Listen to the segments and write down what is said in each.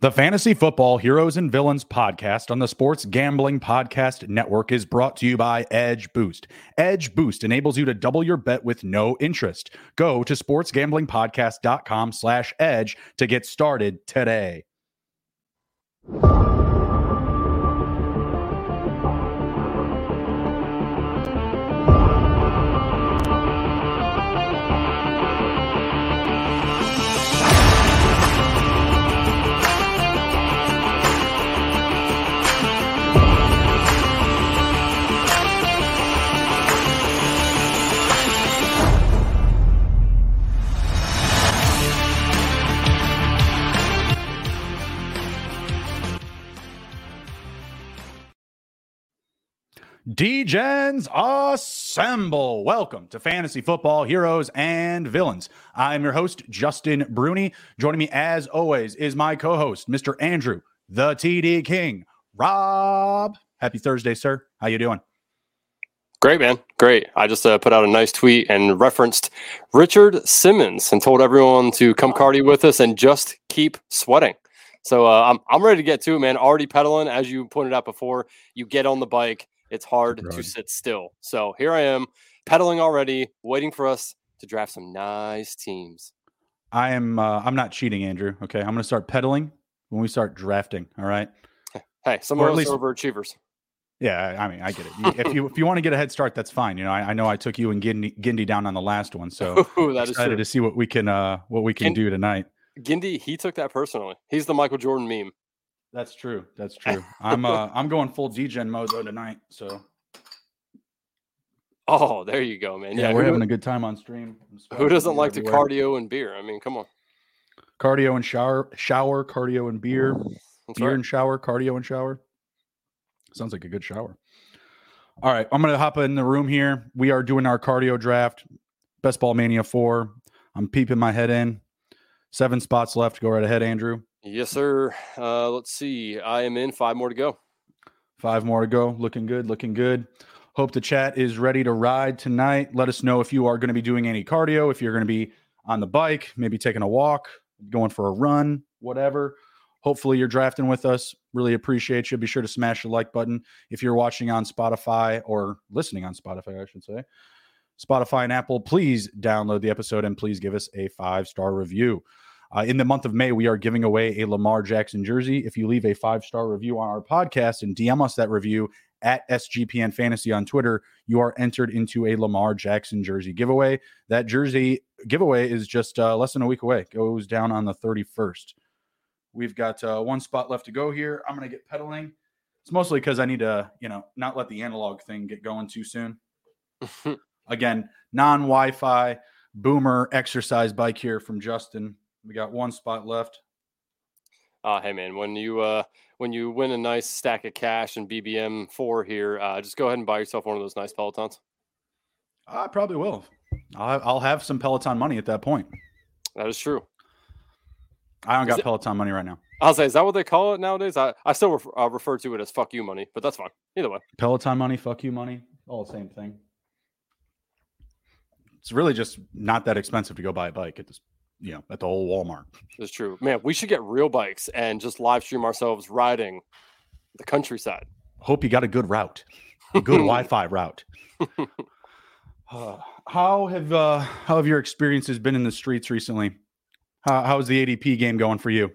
The Fantasy Football Heroes and Villains podcast on the Sports Gambling Podcast Network is brought to you by Edge Boost. Edge Boost enables you to double your bet with no interest. Go to sportsgamblingpodcast.com slash edge to get started today. Degens assemble. Welcome to Fantasy Football Heroes and Villains. I'm your host, Justin Bruni. Joining me, as always, is my co host, Mr. Andrew, the TD King. Rob, happy Thursday, sir. How you doing? Great, man. Great. I just uh, put out a nice tweet and referenced Richard Simmons and told everyone to come cardio with us and just keep sweating. So uh, I'm, I'm ready to get to it, man. Already pedaling, as you pointed out before. You get on the bike it's hard to sit still. So here I am, pedaling already, waiting for us to draft some nice teams. I am. Uh, I'm not cheating, Andrew. Okay, I'm going to start pedaling when we start drafting. All right. Hey, some of us least, overachievers. Yeah, I mean, I get it. if you if you want to get a head start, that's fine. You know, I, I know I took you and Gindy, Gindy down on the last one, so Ooh, that excited to see what we can uh what we can do tonight. Gindy, he took that personally. He's the Michael Jordan meme. That's true. That's true. I'm uh I'm going full degen mode though tonight. So Oh, there you go, man. Yeah, yeah we're having a good time on stream. Who doesn't like to cardio and beer? I mean, come on. Cardio and shower, shower, cardio and beer, That's beer right. and shower, cardio and shower. Sounds like a good shower. All right, I'm gonna hop in the room here. We are doing our cardio draft, Best Ball Mania four. I'm peeping my head in. Seven spots left. Go right ahead, Andrew. Yes, sir. Uh, let's see. I am in. Five more to go. Five more to go. Looking good. Looking good. Hope the chat is ready to ride tonight. Let us know if you are going to be doing any cardio, if you're going to be on the bike, maybe taking a walk, going for a run, whatever. Hopefully, you're drafting with us. Really appreciate you. Be sure to smash the like button if you're watching on Spotify or listening on Spotify, I should say. Spotify and Apple, please download the episode and please give us a five star review. Uh, in the month of May, we are giving away a Lamar Jackson jersey. If you leave a five star review on our podcast and DM us that review at SGPN Fantasy on Twitter, you are entered into a Lamar Jackson jersey giveaway. That jersey giveaway is just uh, less than a week away. It goes down on the 31st. We've got uh, one spot left to go here. I'm going to get pedaling. It's mostly because I need to, you know, not let the analog thing get going too soon. Again, non Wi Fi boomer exercise bike here from Justin. We got one spot left. Uh, hey man, when you uh, when you win a nice stack of cash in BBM four here, uh, just go ahead and buy yourself one of those nice Pelotons. I probably will. I'll, I'll have some Peloton money at that point. That is true. I don't is got it, Peloton money right now. I'll say, is that what they call it nowadays? I, I still refer, uh, refer to it as fuck you money, but that's fine. Either way. Peloton money, fuck you money, all the same thing. It's really just not that expensive to go buy a bike at this you know, at the old Walmart. That's true. Man, we should get real bikes and just live stream ourselves riding the countryside. Hope you got a good route, a good Wi-Fi route. Uh, how have uh, how have your experiences been in the streets recently? How, how's the ADP game going for you?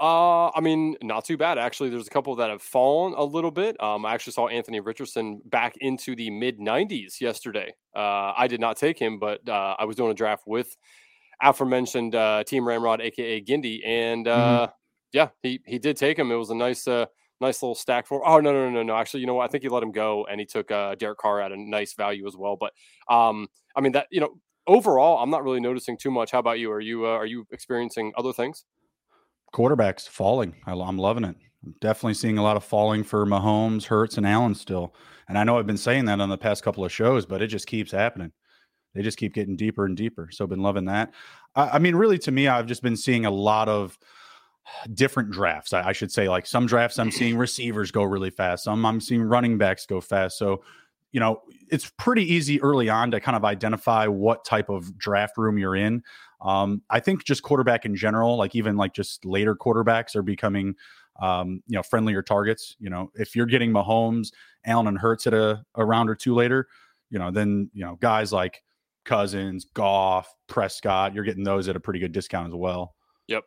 Uh, I mean, not too bad actually. There's a couple that have fallen a little bit. Um, I actually saw Anthony Richardson back into the mid 90s yesterday. Uh, I did not take him, but uh, I was doing a draft with aforementioned uh, Team Ramrod, aka Gindy, and uh, mm-hmm. yeah, he he did take him. It was a nice uh, nice little stack for. Oh no no no no! Actually, you know what? I think he let him go, and he took uh, Derek Carr at a nice value as well. But um, I mean that you know overall, I'm not really noticing too much. How about you? Are you uh, are you experiencing other things? Quarterbacks falling. I, I'm loving it. I'm definitely seeing a lot of falling for Mahomes, Hurts, and Allen still. And I know I've been saying that on the past couple of shows, but it just keeps happening they just keep getting deeper and deeper. So been loving that. I, I mean, really, to me, I've just been seeing a lot of different drafts. I, I, should say, like some drafts, I'm seeing receivers go really fast. Some I'm seeing running backs go fast. So, you know, it's pretty easy early on to kind of identify what type of draft room you're in. Um, I think just quarterback in general, like even like just later quarterbacks are becoming, um, you know, friendlier targets. You know, if you're getting Mahomes, Allen, and Hurts at a, a round or two later, you know, then you know guys like Cousins, Goff, Prescott, you're getting those at a pretty good discount as well. Yep.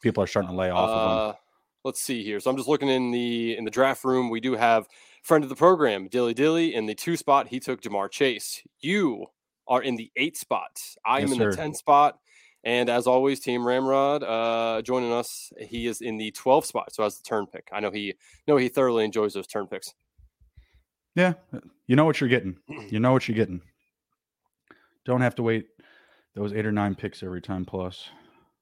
People are starting to lay off uh, of them. Let's see here. So I'm just looking in the in the draft room. We do have friend of the program, Dilly Dilly, in the two spot. He took Ja'Marr Chase. You are in the eight spot. I am yes, in sir. the 10 spot. And as always, Team Ramrod uh, joining us. He is in the 12 spot, so as the turn pick. I know he know he thoroughly enjoys those turn picks. Yeah, you know what you're getting. You know what you're getting. Don't have to wait those eight or nine picks every time. Plus,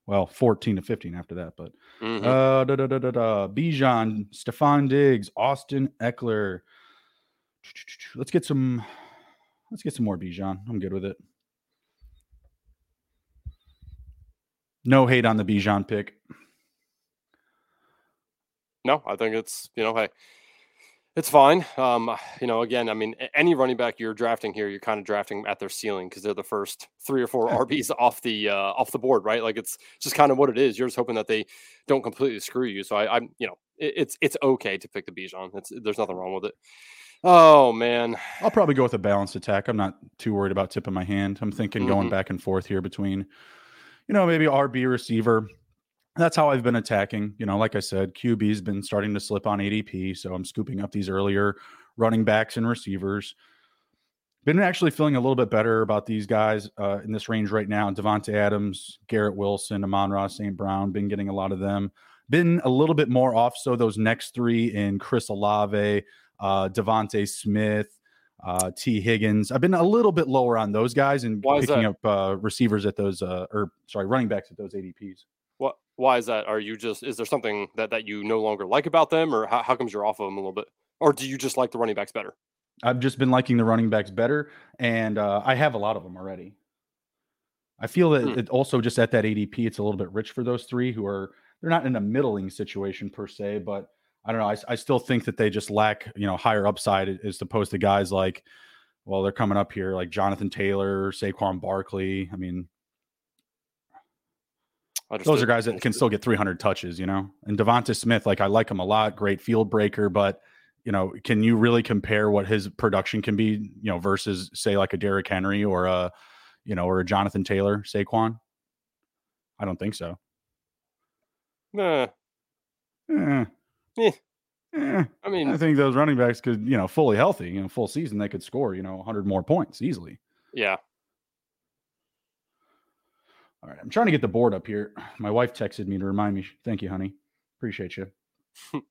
well, 14 to 15 after that. But mm-hmm. uh, da, da, da, da, da. Bijan, Stefon Diggs, Austin Ekeler. Let's get some. Let's get some more Bijan. I'm good with it. No hate on the Bijan pick. No, I think it's you know, hey, it's fine. Um, you know, again, I mean, any running back you're drafting here, you're kind of drafting at their ceiling because they're the first three or four RBs off the uh, off the board, right? Like it's just kind of what it is. You're just hoping that they don't completely screw you. So I, am you know, it, it's it's okay to pick the Bijan. It's there's nothing wrong with it. Oh man, I'll probably go with a balanced attack. I'm not too worried about tipping my hand. I'm thinking mm-hmm. going back and forth here between, you know, maybe RB receiver that's how I've been attacking. You know, like I said, QB's been starting to slip on ADP, so I'm scooping up these earlier running backs and receivers. Been actually feeling a little bit better about these guys uh, in this range right now. Davante Adams, Garrett Wilson, Amon-Ra, St. Brown, been getting a lot of them. Been a little bit more off. So those next three in Chris Olave, uh, DeVonta Smith, uh, Tee Higgins. I've been a little bit lower on those guys and Why picking up uh, receivers at those, uh, or sorry, running backs at those ADPs. Why is that? Are you just is there something that that you no longer like about them, or how, how comes you're off of them a little bit, or do you just like the running backs better? I've just been liking the running backs better, and uh, I have a lot of them already. I feel that hmm. it also just at that ADP, it's a little bit rich for those three who are they're not in a middling situation per se, but I don't know. I, I still think that they just lack you know higher upside as opposed to guys like, well, they're coming up here like Jonathan Taylor, Saquon Barkley. I mean, Understood. Those are guys that can still get 300 touches, you know. And DeVonta Smith, like I like him a lot, great field breaker, but you know, can you really compare what his production can be, you know, versus say like a Derrick Henry or a, you know, or a Jonathan Taylor, Saquon? I don't think so. Nah. Eh. Eh. Eh. I mean, I think those running backs could, you know, fully healthy, you know, full season, they could score, you know, 100 more points easily. Yeah. All right, I'm trying to get the board up here. My wife texted me to remind me. Thank you, honey. Appreciate you.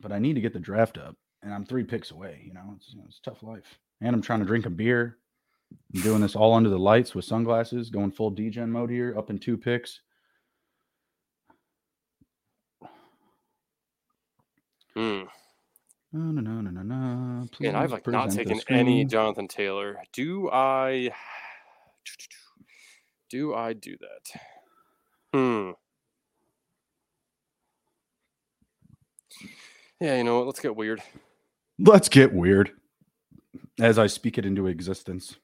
but I need to get the draft up, and I'm three picks away. You know, it's, it's tough life, and I'm trying to drink a beer. I'm doing this all under the lights with sunglasses, going full degen mode here, up in two picks. Hmm. No, no, no, no, no, no. And I've like not taken any Jonathan Taylor. Do I? Do I do that? Hmm. Yeah, you know what? Let's get weird. Let's get weird. As I speak it into existence.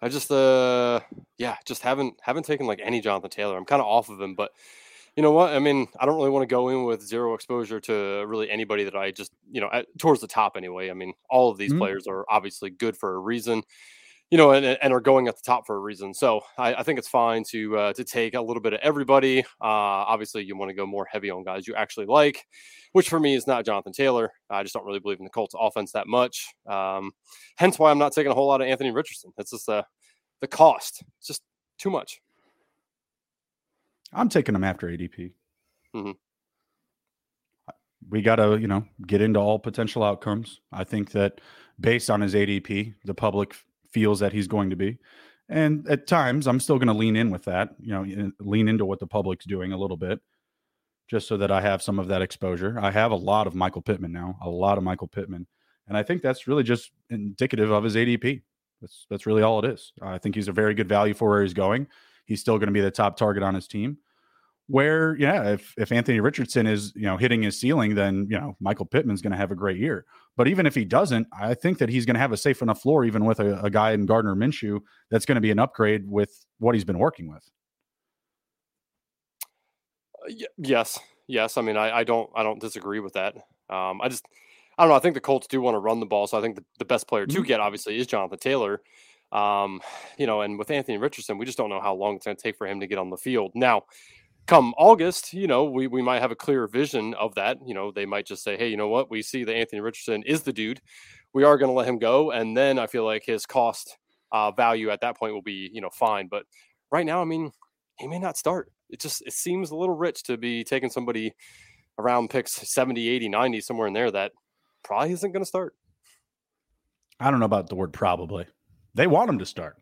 I just uh yeah, just haven't haven't taken like any Jonathan Taylor. I'm kind of off of him, but you know what? I mean, I don't really want to go in with zero exposure to really anybody that I just, you know, at, towards the top anyway. I mean, all of these mm-hmm. players are obviously good for a reason you know, and, and are going at the top for a reason. So I, I think it's fine to uh, to take a little bit of everybody. Uh, obviously, you want to go more heavy on guys you actually like, which for me is not Jonathan Taylor. I just don't really believe in the Colts offense that much. Um, hence why I'm not taking a whole lot of Anthony Richardson. It's just uh, the cost. It's just too much. I'm taking him after ADP. Mm-hmm. We got to, you know, get into all potential outcomes. I think that based on his ADP, the public feels that he's going to be. And at times, I'm still going to lean in with that, you know, lean into what the public's doing a little bit, just so that I have some of that exposure. I have a lot of Michael Pittman now, a lot of Michael Pittman, and I think that's really just indicative of his ADP. That's that's really all it is. I think he's a very good value for where he's going. He's still going to be the top target on his team. where yeah, if if Anthony Richardson is you know hitting his ceiling, then you know Michael Pittman's going to have a great year. But even if he doesn't, I think that he's going to have a safe enough floor, even with a, a guy in Gardner Minshew, that's going to be an upgrade with what he's been working with. Uh, y- yes, yes. I mean, I, I don't I don't disagree with that. Um, I just I don't know. I think the Colts do want to run the ball, so I think the, the best player to mm-hmm. get obviously is Jonathan Taylor. Um, you know, and with Anthony Richardson, we just don't know how long it's going to take for him to get on the field. Now, come August, you know, we, we might have a clearer vision of that. You know, they might just say, hey, you know what? We see that Anthony Richardson is the dude. We are going to let him go. And then I feel like his cost uh, value at that point will be, you know, fine. But right now, I mean, he may not start. It just it seems a little rich to be taking somebody around picks 70, 80, 90, somewhere in there that probably isn't going to start. I don't know about the word probably. They want him to start.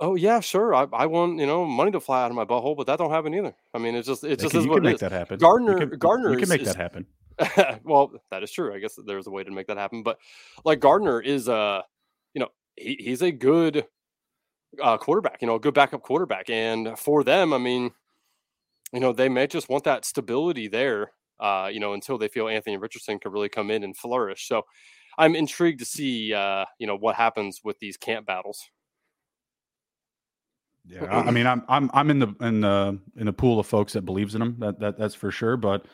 Oh yeah, sure. I, I want you know money to fly out of my butthole, but that don't happen either. I mean, it's just it just is you what can make is. that happen. Gardner you can, Gardner you can make is, that happen. well, that is true. I guess there's a way to make that happen, but like Gardner is uh you know he, he's a good uh, quarterback, you know, a good backup quarterback, and for them, I mean, you know, they may just want that stability there, uh, you know, until they feel Anthony Richardson can really come in and flourish. So, I'm intrigued to see, uh, you know, what happens with these camp battles. Yeah, I mean, I'm I'm I'm in the in the in the pool of folks that believes in him. That that that's for sure. But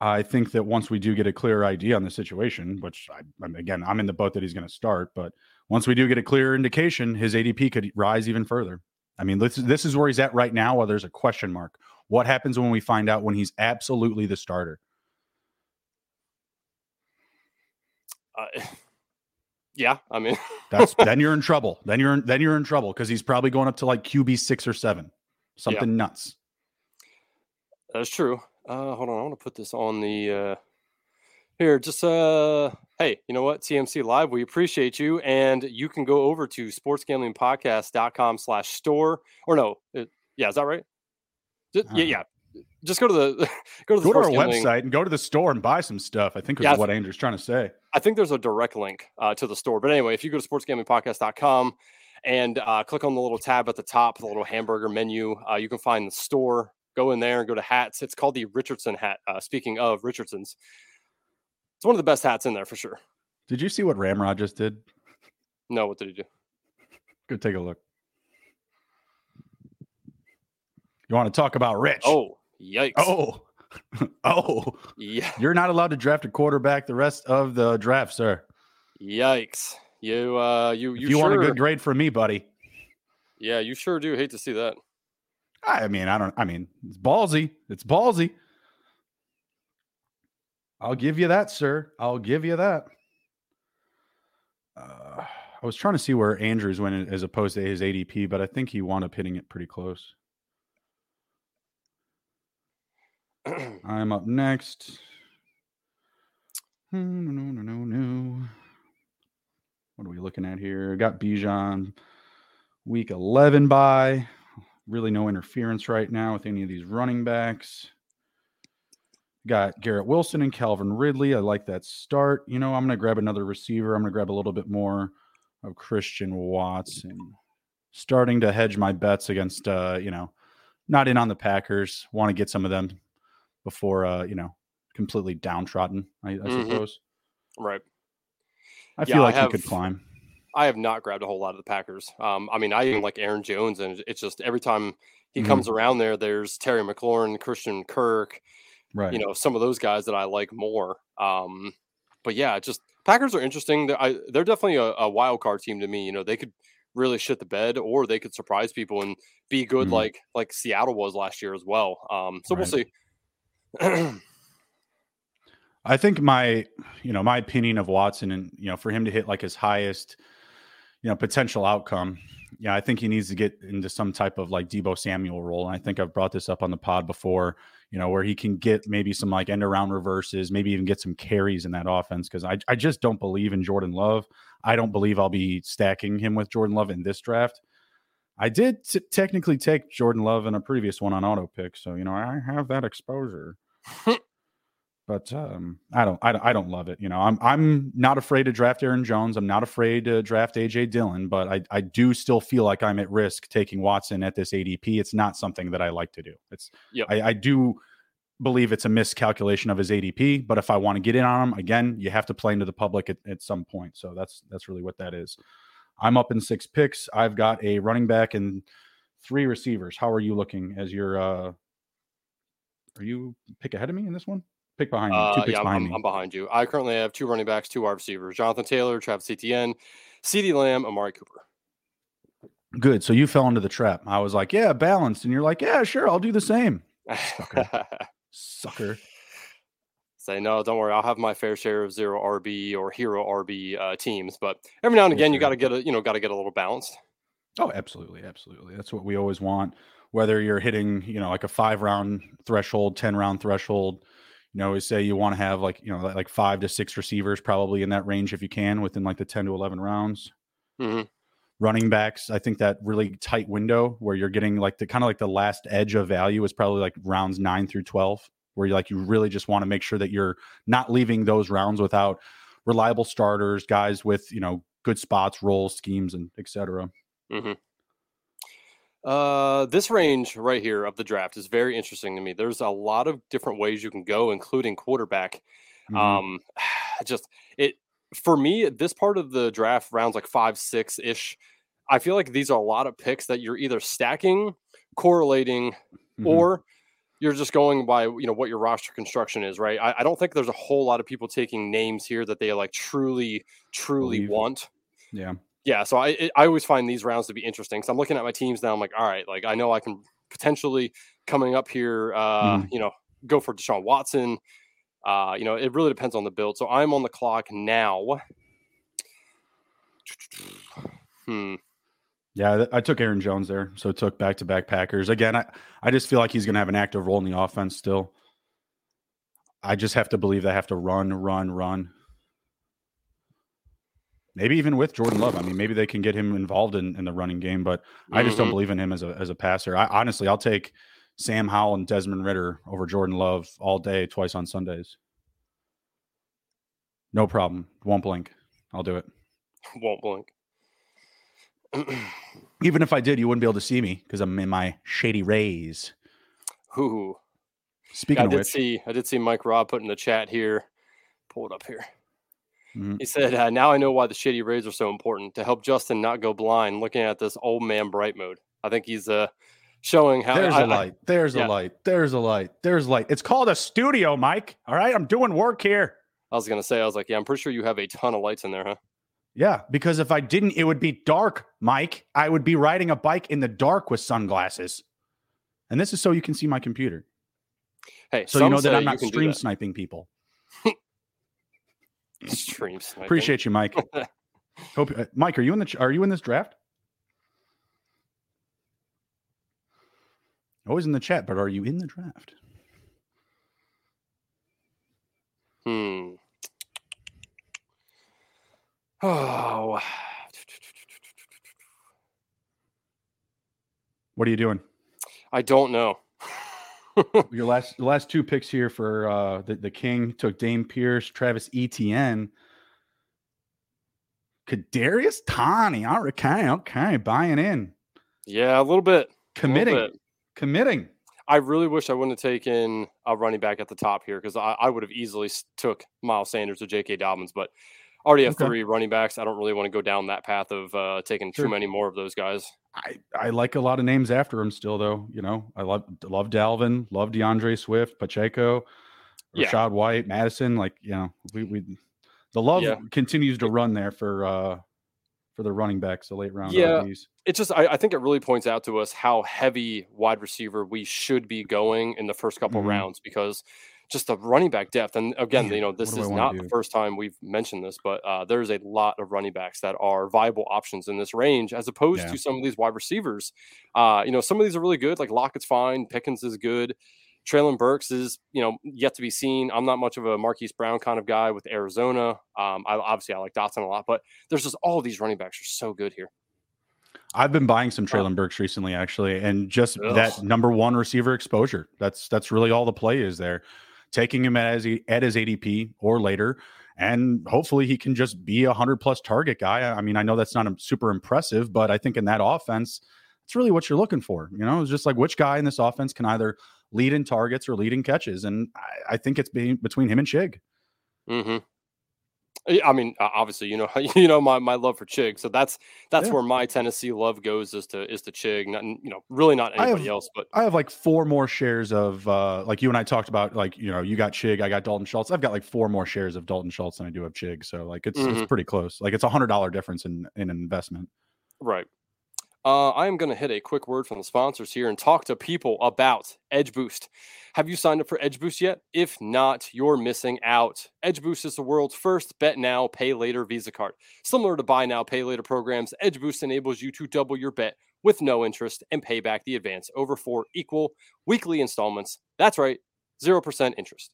I think that once we do get a clear idea on the situation, which I, I mean, again, I'm in the boat that he's going to start. But once we do get a clear indication, his ADP could rise even further. I mean, this this is where he's at right now. While there's a question mark, what happens when we find out when he's absolutely the starter? Uh, Yeah, I mean, that's then you're in trouble. Then you're in, then you're in trouble because he's probably going up to like QB six or seven, something yeah. nuts. That's true. Uh, hold on, I want to put this on the uh, here. Just uh, hey, you know what? TMC Live, we appreciate you, and you can go over to sportsgamblingpodcast.com/store or no, it, yeah, is that right? Just, uh, yeah, yeah just go to the go to the go to our website and go to the store and buy some stuff. I think is yeah, what Andrew's trying to say. I think there's a direct link uh, to the store. But anyway, if you go to sportsgamblingpodcast.com and uh, click on the little tab at the top, the little hamburger menu, uh, you can find the store. Go in there and go to hats. It's called the Richardson hat. Uh, speaking of Richardson's, it's one of the best hats in there for sure. Did you see what Ramrod just did? No, what did he do? Go take a look. You want to talk about Rich? Oh, Yikes. Oh, oh, yeah. You're not allowed to draft a quarterback the rest of the draft, sir. Yikes. You, uh, you, you, if you sure... want a good grade from me, buddy. Yeah, you sure do. Hate to see that. I mean, I don't, I mean, it's ballsy. It's ballsy. I'll give you that, sir. I'll give you that. Uh, I was trying to see where Andrews went as opposed to his ADP, but I think he wound up hitting it pretty close. I'm up next. No, no, no, no. No. What are we looking at here? Got Bijan week 11 by. Really no interference right now with any of these running backs. Got Garrett Wilson and Calvin Ridley. I like that start. You know, I'm going to grab another receiver. I'm going to grab a little bit more of Christian Watson. Starting to hedge my bets against, uh, you know, not in on the Packers. Want to get some of them before uh, you know, completely downtrodden, I, I mm-hmm. suppose. Right. I feel yeah, like I have, he could climb. I have not grabbed a whole lot of the Packers. Um, I mean, I even like Aaron Jones, and it's just every time he mm-hmm. comes around there, there's Terry McLaurin, Christian Kirk, right? You know, some of those guys that I like more. Um, but yeah, just Packers are interesting. They're, I, they're definitely a, a, wild card team to me. You know, they could really shit the bed, or they could surprise people and be good, mm-hmm. like like Seattle was last year as well. Um, so right. we'll see. I think my, you know, my opinion of Watson and, you know, for him to hit like his highest, you know, potential outcome, yeah, I think he needs to get into some type of like Deebo Samuel role. And I think I've brought this up on the pod before, you know, where he can get maybe some like end around reverses, maybe even get some carries in that offense. Cause I, I just don't believe in Jordan Love. I don't believe I'll be stacking him with Jordan Love in this draft. I did t- technically take Jordan Love in a previous one on auto pick. So, you know, I have that exposure. But um, I don't, I don't, I don't love it. You know, I'm, I'm not afraid to draft Aaron Jones. I'm not afraid to draft AJ Dillon, but I, I do still feel like I'm at risk taking Watson at this ADP. It's not something that I like to do. It's, Yep. I, I do believe it's a miscalculation of his ADP, but if I want to get in on him again, you have to play into the public at, at some point. So that's, that's really what that is. I'm up in six picks. I've got a running back and three receivers. How are you looking as your, uh, are you pick ahead of me in this one? Pick behind me. Two Uh, picks yeah, I'm, behind I'm. I'm behind you. I currently have two running backs, two wide receivers: Jonathan Taylor, Travis Etienne, CeeDee Lamb, Amari Cooper. Good. So you fell into the trap. I was like, yeah, balanced. And you're like, yeah, sure, I'll do the same. Sucker. Sucker. Say no, don't worry. I'll have my fair share of zero RB or hero RB uh, teams, but every now and again, you got to get a you know got to get a little balanced. Oh, absolutely. Absolutely. That's what we always want. Whether you're hitting, you know, like a five round threshold, 10 round threshold, you know, we say you want to have like, you know, like five to six receivers probably in that range if you can within like the 10 to 11 rounds. Mhm. Running backs, I think that really tight window where you're getting like the kind of like the last edge of value is probably like rounds nine through 12, where you like you really just want to make sure that you're not leaving those rounds without reliable starters, guys with, you know, good spots, roles, schemes, and et cetera. Uh, this range right here of the draft is very interesting to me. There's a lot of different ways you can go, including quarterback. Mhm. Um, just it for me. This part of the draft rounds like five, six ish. I feel like these are a lot of picks that you're either stacking, correlating, Mhm. or you're just going by you know what your roster construction is, right? I, I don't think there's a whole lot of people taking names here that they like truly, truly Believe. want yeah. Yeah, so I I always find these rounds to be interesting. So I'm looking at my teams now. I'm like, all right, like I know I can potentially coming up here, uh, Mm. you know, go for Deshaun Watson. Uh, you know, it really depends on the build. So I'm on the clock now. Hmm. Yeah, I took Aaron Jones there, so took back to back Packers again. I I just feel like he's going to have an active role in the offense still. I just have to believe they have to run, run, run. Maybe even with Jordan Love. I mean, maybe they can get him involved in, in the running game, but I just don't Mhm. believe in him as a as a passer. I honestly, I'll take Sam Howell and Desmond Ridder over Jordan Love all day, twice on Sundays. No problem. Won't blink. I'll do it. won't blink. Even if I did, you wouldn't be able to see me because I'm in my shady rays. Ooh. Speaking I of did which, see I did see Mike Robb put in the chat here. Pull it up here. Mhm. He said, uh, "Now I know why the shady rays are so important to help Justin not go blind looking at this old man bright mode." I think he's uh showing how There's I- a light. There's yeah. a light. There's a light. There's light. It's called a studio, Mike. All right. I'm doing work here. I was gonna say, I was like, yeah, I'm pretty sure you have a ton of lights in there, huh? Yeah. Because if I didn't, it would be dark, Mike. I would be riding a bike in the dark with sunglasses. And this is so you can see my computer. Hey, So you know that I'm not stream sniping people. Stream sniping. Appreciate you, Mike. Hope uh, Mike, are you in the are you in this draft? Always in the chat, but are you in the draft? Hmm. Oh, What are you doing? I don't know. Your last the last two picks here for uh the, the King took Dame Pierce, Travis Etienne, Kadarius Toney. All right, okay, okay, buying in, yeah, a little bit. a little committing, bit. committing. I really wish I wouldn't have taken a running back at the top here because I, I would have easily took Miles Sanders or J.K. Dobbins, but already have Okay. three running backs. I don't really want to go down that path of uh, taking Sure. too many more of those guys. I, I like a lot of names after him still though. You know, I love love Dalvin, love D'Andre Swift, Pacheco, Yeah. Rachaad White, Mattison. Like you know, we we the love Yeah. continues to run there for uh for the running backs, the late round. Yeah. RBs. It just, I, I think it really points out to us how heavy wide receiver we should be going in the first couple Mhm. rounds because just the running back depth. And again, Man, you know, this is not the first time we've mentioned this, but uh, there's a lot of running backs that are viable options in this range as opposed Yeah. to some of these wide receivers. Uh, you know, some of these are really good, like Lockett's fine, Pickens is good. Treylon Burks is, you know, yet to be seen. I'm not much of a Marquise Brown kind of guy with Arizona. Um, I obviously I like Dotson a lot, but there's just all these running backs are so good here. I've been buying some Treylon Burks recently, actually, and just Ugh. that number one receiver exposure. That's that's really all the play is there. Taking him as he, at his ADP or later, and hopefully he can just be a hundred plus target guy. I mean, I know that's not super impressive, but I think in that offense, it's really what you're looking for. You know, it's just like which guy in this offense can either lead in targets or lead in catches, and I, I think it's being between him and Chig. Mm-hmm. I mean, obviously, you know, you know my, my love for Chig, so that's that's yeah. where my Tennessee love goes is to is to Chig, not you know, really not anybody have, else. But I have like four more shares of uh like you and I talked about, like you know, you got Chig, I got Dalton Schultz. I've got like four more shares of Dalton Schultz than I do of Chig, so like it's mm-hmm. it's pretty close. Like it's a hundred dollar difference in in an investment. Right. Uh, I am going to hit a quick word from the sponsors here and talk to people about Edge Boost. Have you signed up for Edge Boost yet? If not, you're missing out. Edge Boost is the world's first bet now, pay later Visa card. Similar to buy now, pay later programs, Edge Boost enables you to double your bet with no interest and pay back the advance over four equal weekly installments. That's right, 0% interest.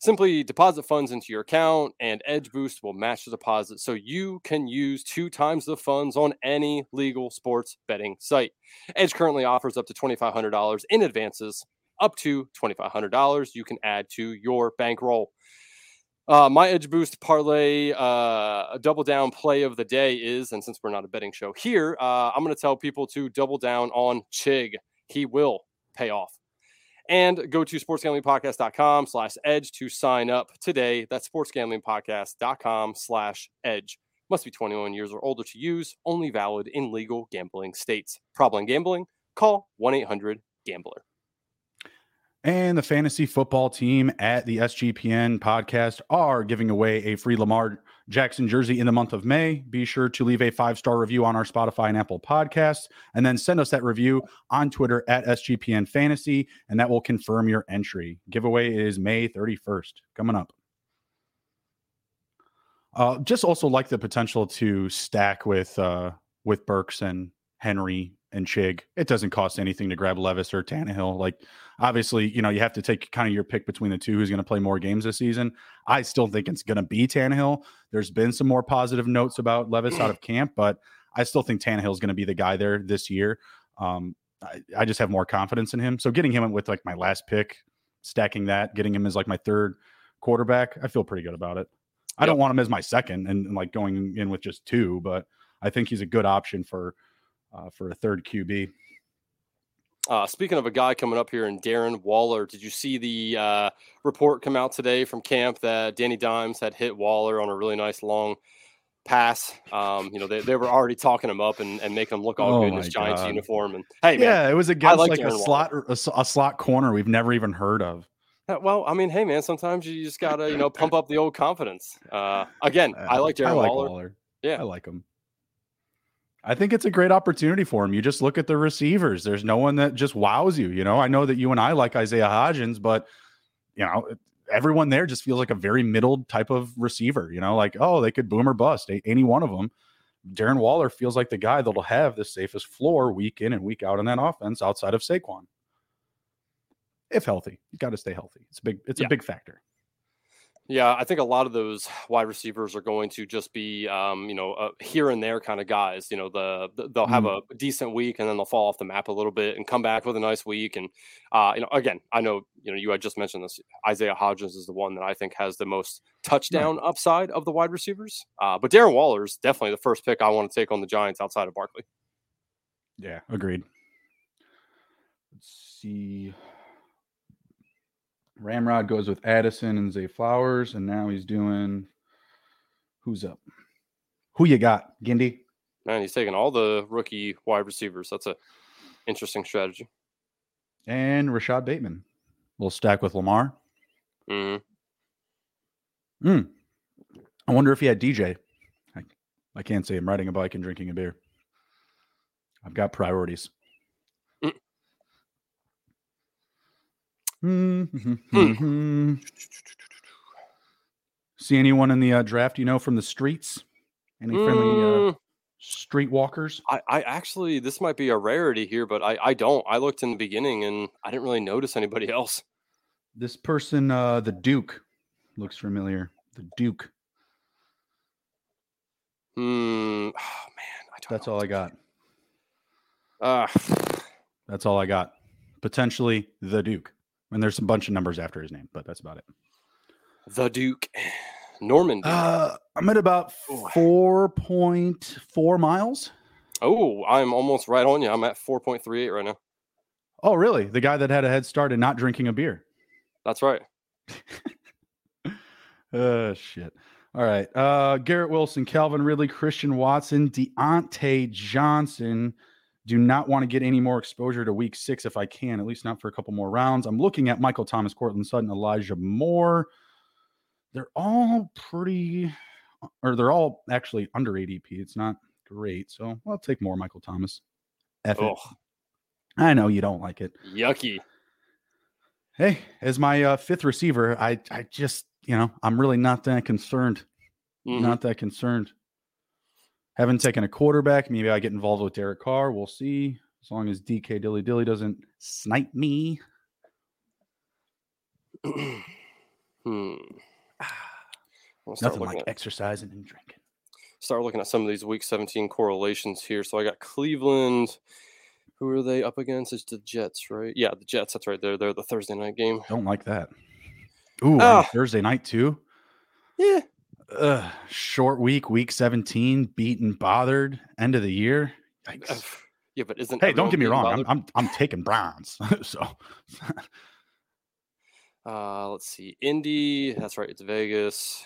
Simply deposit funds into your account, and Edge Boost will match the deposit so you can use two times the funds on any legal sports betting site. Edge currently offers up to $2,500 in advances, up to $2,500 you can add to your bankroll. Uh, my Edge Boost parlay, uh, double down play of the day is, and since we're not a betting show here, uh, I'm going to tell people to double down on Chig. He will pay off and go to sportsgamblingpodcast.com slash edge to sign up today. That's sportsgamblingpodcast.com slash edge. Must be 21 years or older to use, only valid in legal gambling states. Problem gambling? Call 1 800 Gambler. And the fantasy football team at the SGPN podcast are giving away a free Lamar Jackson jersey in the month of May. Be sure to leave a five star review on our Spotify and Apple podcasts, and then send us that review on Twitter at SGPN Fantasy, and that will confirm your entry. Giveaway is May 31st, coming up. Uh, just also like the potential to stack with uh, with Burks and Henry and Chig. It doesn't cost anything to grab Levis or Tannehill. Like, obviously, you know, you have to take kind of your pick between the two who's going to play more games this season. I still think it's going to be Tannehill. There's been some more positive notes about Levis out of camp, but I still think Tannehill is going to be the guy there this year. Um, I, I, just have more confidence in him. So getting him with like my last pick, stacking that, getting him as like my third quarterback, I feel pretty good about it. I yep. don't want him as my second and, and like going in with just two, but I think he's a good option for uh, for a third QB. Uh, speaking of a guy coming up here in Darren Waller, did you see the uh, report come out today from camp that Danny Dimes had hit Waller on a really nice long pass? Um, you know, they, they were already talking him up and, and making him look all oh good in his Giants God. uniform. And hey, man, yeah, it was against like, like a slot a, a, slot corner we've never even heard of. Uh, well, I mean, hey, man, sometimes you just gotta you know pump up the old confidence. Uh, again, I like Darren I like Waller. Waller. Yeah, I like him. I think it's a great opportunity for him. You just look at the receivers. There's no one that just wows you. You know, I know that you and I like Isaiah Hodgins, but you know, everyone there just feels like a very middle type of receiver. You know, like oh, they could boom or bust any one of them. Darren Waller feels like the guy that'll have the safest floor week in and week out in that offense outside of Saquon. If healthy, you got to stay healthy. It's a big. It's yeah. a big factor. Yeah, I think a lot of those wide receivers are going to just be, um, you know, uh, here and there kind of guys. You know, the, the they'll have mm. a decent week and then they'll fall off the map a little bit and come back with a nice week. And uh, you know, again, I know you know you had just mentioned this. Isaiah Hodgins is the one that I think has the most touchdown right. upside of the wide receivers. Uh, but Darren Waller is definitely the first pick I want to take on the Giants outside of Barkley. Yeah, agreed. Let's see. Ramrod goes with Addison and Zay Flowers, and now he's doing who's up? Who you got, Gindy? Man, he's taking all the rookie wide receivers. That's a interesting strategy. And Rashod Bateman. We'll stack with Lamar. Mm. Hmm. I wonder if he had DJ. I, I can't say I'm riding a bike and drinking a beer. I've got priorities. Mm-hmm. Hmm. See anyone in the uh, draft you know from the streets? Any friendly uh, mm. street walkers? I, I, actually, this might be a rarity here, but I, I don't. I looked in the beginning and I didn't really notice anybody else. This person, uh, the Duke, looks familiar. The Duke. Hmm. Oh man, That's all I got. Uh, That's all I got. Potentially the Duke. And there's a bunch of numbers after his name, but that's about it. The Duke, Norman. Uh, I'm at about 4.4 miles. oh, I'm almost right on you. I'm at 4.38 right now. Oh, really? The guy that had a head start in not drinking a beer. That's right. Uh, shit. All right. Uh, Garrett Wilson, Calvin Ridley, Christian Watson, Diontae Johnson. Do not want to get any more exposure to week six if I can, at least not for a couple more rounds. I'm looking at Michael Thomas, Courtland Sutton, Elijah Moore. They're all pretty, or they're all actually under ADP. It's not great. So I'll take more Michael Thomas. F it. I know you don't like it. yucky. Hey, as my uh, fifth receiver, I I just you know I'm really not that concerned. Mhm. Not that concerned. Haven't taken a quarterback. Maybe I get involved with Derek Carr. We'll see. As long as DK Dilly Dilly doesn't snipe me. hmm. Nothing like at- exercising and drinking. start looking at some of these week 17 correlations here. So I got Cleveland. Who are they up against? It's the Jets, right? Yeah, the Jets. That's right. They're they're the Thursday night game. Don't like that. Ooh, Ah. Thursday night too. Yeah. Ugh, short week, week 17, beaten, bothered, end of the year. Yikes. Yeah, but isn't Hey, don't get me wrong. I'm. I'm I'm taking Browns. so Uh, let's see. Indy. That's right. It's Vegas.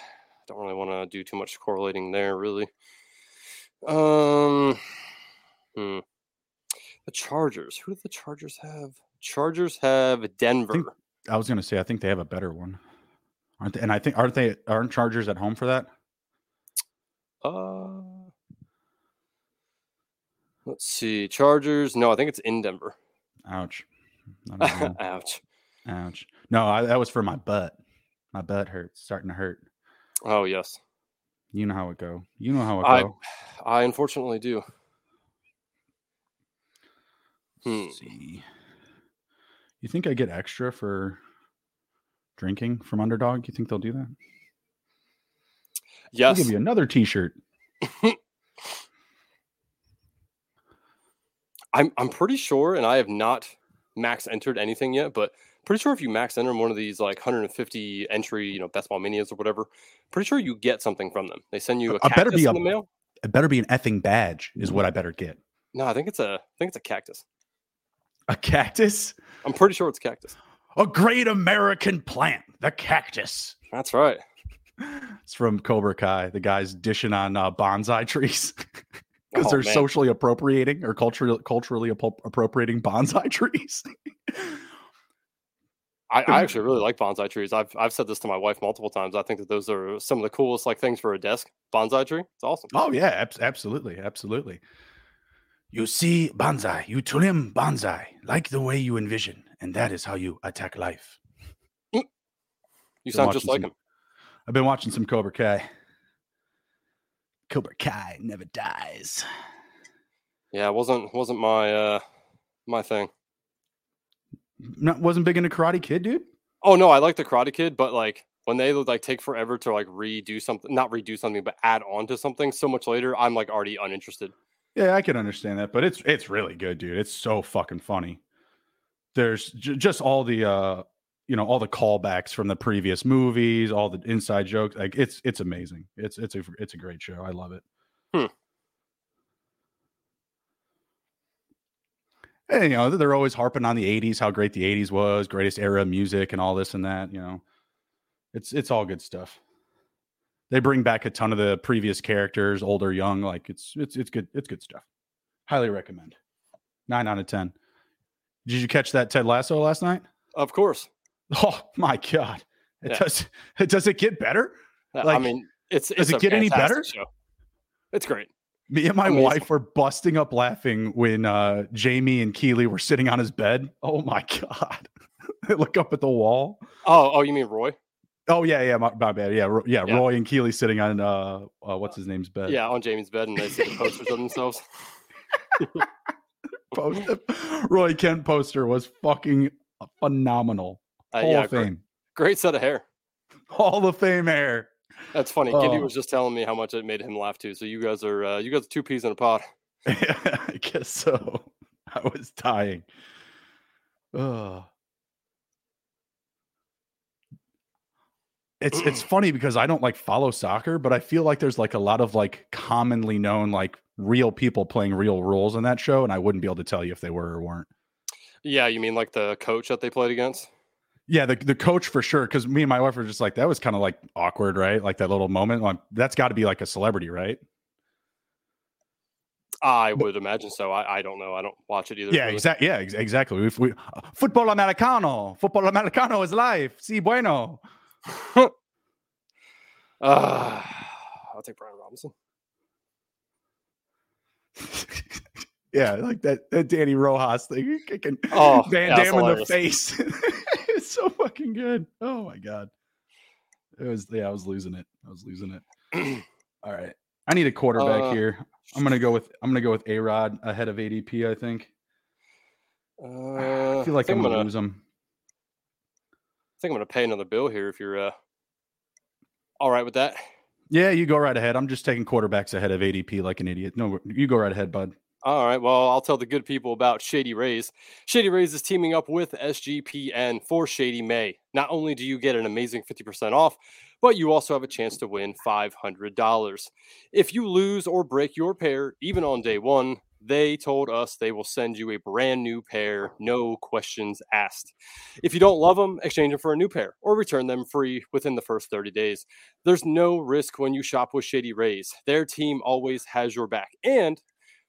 Don't really want to do too much correlating there, really. Um, hmm. The Chargers. Who do the Chargers have? Chargers have Denver. I was gonna say I think they have a better one. Aren't they? And I think aren't they aren't Chargers at home for that? Uh, let's see. Chargers. No, I think it's in Denver. Ouch. I don't know. Ouch. Ouch. No, I, that was for my butt. My butt hurts, starting to hurt. Oh yes, You know how it go. You know how it I go. I unfortunately do. Hmm. See. You think I get extra for drinking from Underdog? You think they'll do that? I'll Yes. give you another T-shirt. I'm I'm pretty sure, and I have not max entered anything yet, but pretty sure if you max enter one of these like 150 entry, you know, best ball minis or whatever, pretty sure you get something from them. They send you uh, a I better cactus be in a- the mail. It better be an effing badge, is what I better get. No, I think it's a I think it's a cactus. A cactus? I'm pretty sure it's cactus. A great American plant, the cactus. That's right. It's from Cobra Kai. The guy's dishing on uh, bonsai trees because Oh, they're man. socially appropriating or culturally culturally appro- appropriating bonsai trees. I, I actually really like bonsai trees. I've I've said this to my wife multiple times. I think that those are some of the coolest like things for a desk. Bonsai tree. It's awesome. oh yeah, abs- absolutely, absolutely. You see bonsai, you trim bonsai like the way you envision, and that is how you attack life. You sound just like some- him. I've been watching some Cobra Kai. Cobra Kai never dies. Yeah, it wasn't wasn't my uh my thing. Not, wasn't big into Karate Kid, dude. Oh no, I like the Karate Kid, but like when they like take forever to like redo something, not redo something, but add on to something so much later, I'm like already uninterested. Yeah, I can understand that, but it's it's really good, dude. It's so fucking funny. There's j- just all the uh you know all the callbacks from the previous movies, all the inside jokes. Like it's it's amazing. It's it's a it's a great show. I love it. Hmm. And, you know they're always harping on the '80s, how great the '80s was, greatest era of music, and all this and that. You know, it's it's all good stuff. They bring back a ton of the previous characters, old or young. Like it's it's it's good. It's good stuff. Highly recommend. Nine out of ten. Did you catch that Ted Lasso last night? Of course. Oh my god! It Yeah. does. It does it get better? Uh, I mean, it's does it get any better? Show. It's great. Me and my Amazing. wife were busting up laughing when uh, Jamie and Keeley were sitting on his bed. Oh my god! they look up at the wall. Oh, oh, you mean Roy? Oh yeah, yeah, my, my bad. Yeah, Ro- yeah, Yeah. Roy and Keeley sitting on uh, uh what's his name's bed. Yeah, on Jamie's bed, and they see the posters of themselves. Post- Roy Kent poster was fucking phenomenal. Uh, Hall yeah, of Fame. great set of hair. Hall of Fame hair. That's funny. Giddy Oh. was just telling me how much it made him laugh too. So you guys are uh, you guys are two peas in a pod. I guess so. I was dying. Oh. it's it's funny because I don't like follow soccer, but I feel like there's like a lot of like commonly known like real people playing real roles in that show, and I wouldn't be able to tell you if they were or weren't. Yeah, you mean like the coach that they played against? Yeah, the the coach for sure. Because me and my wife were just like that was kind of like awkward, right? Like that little moment. Like, that's got to be like a celebrity, right? I would imagine so. I, I don't know. I don't watch it either. Yeah, exactly. Yeah, ex- exactly. If we uh, football americano, football americano is life. Si bueno. uh, I'll take Brian Robinson. yeah, like that, that Dani Rojas thing, kicking Oh, Van Dam in the face. it's so fucking good. Oh my god. It was yeah, I was losing it. I was losing it. All right. I need a quarterback Uh, here. I'm gonna go with I'm gonna go with A Rod ahead of ADP, I think. Uh, I feel like think I'm gonna gonna, lose him. I think I'm gonna pay another bill here if you're uh, all right with that. Yeah, you go right ahead. I'm just taking quarterbacks ahead of ADP like an idiot. No, you go right ahead, bud. All right. Well, I'll tell the good people about Shady Rays. Shady Rays is teaming up with SGPN for Shady May. Not only do you get an amazing 50% off, but you also have a chance to win $500. If you lose or break your pair, even on day one, they told us they will send you a brand new pair, no questions asked. If you don't love them, exchange them for a new pair or return them free within the first 30 days. There's no risk when you shop with Shady Rays. Their team always has your back. And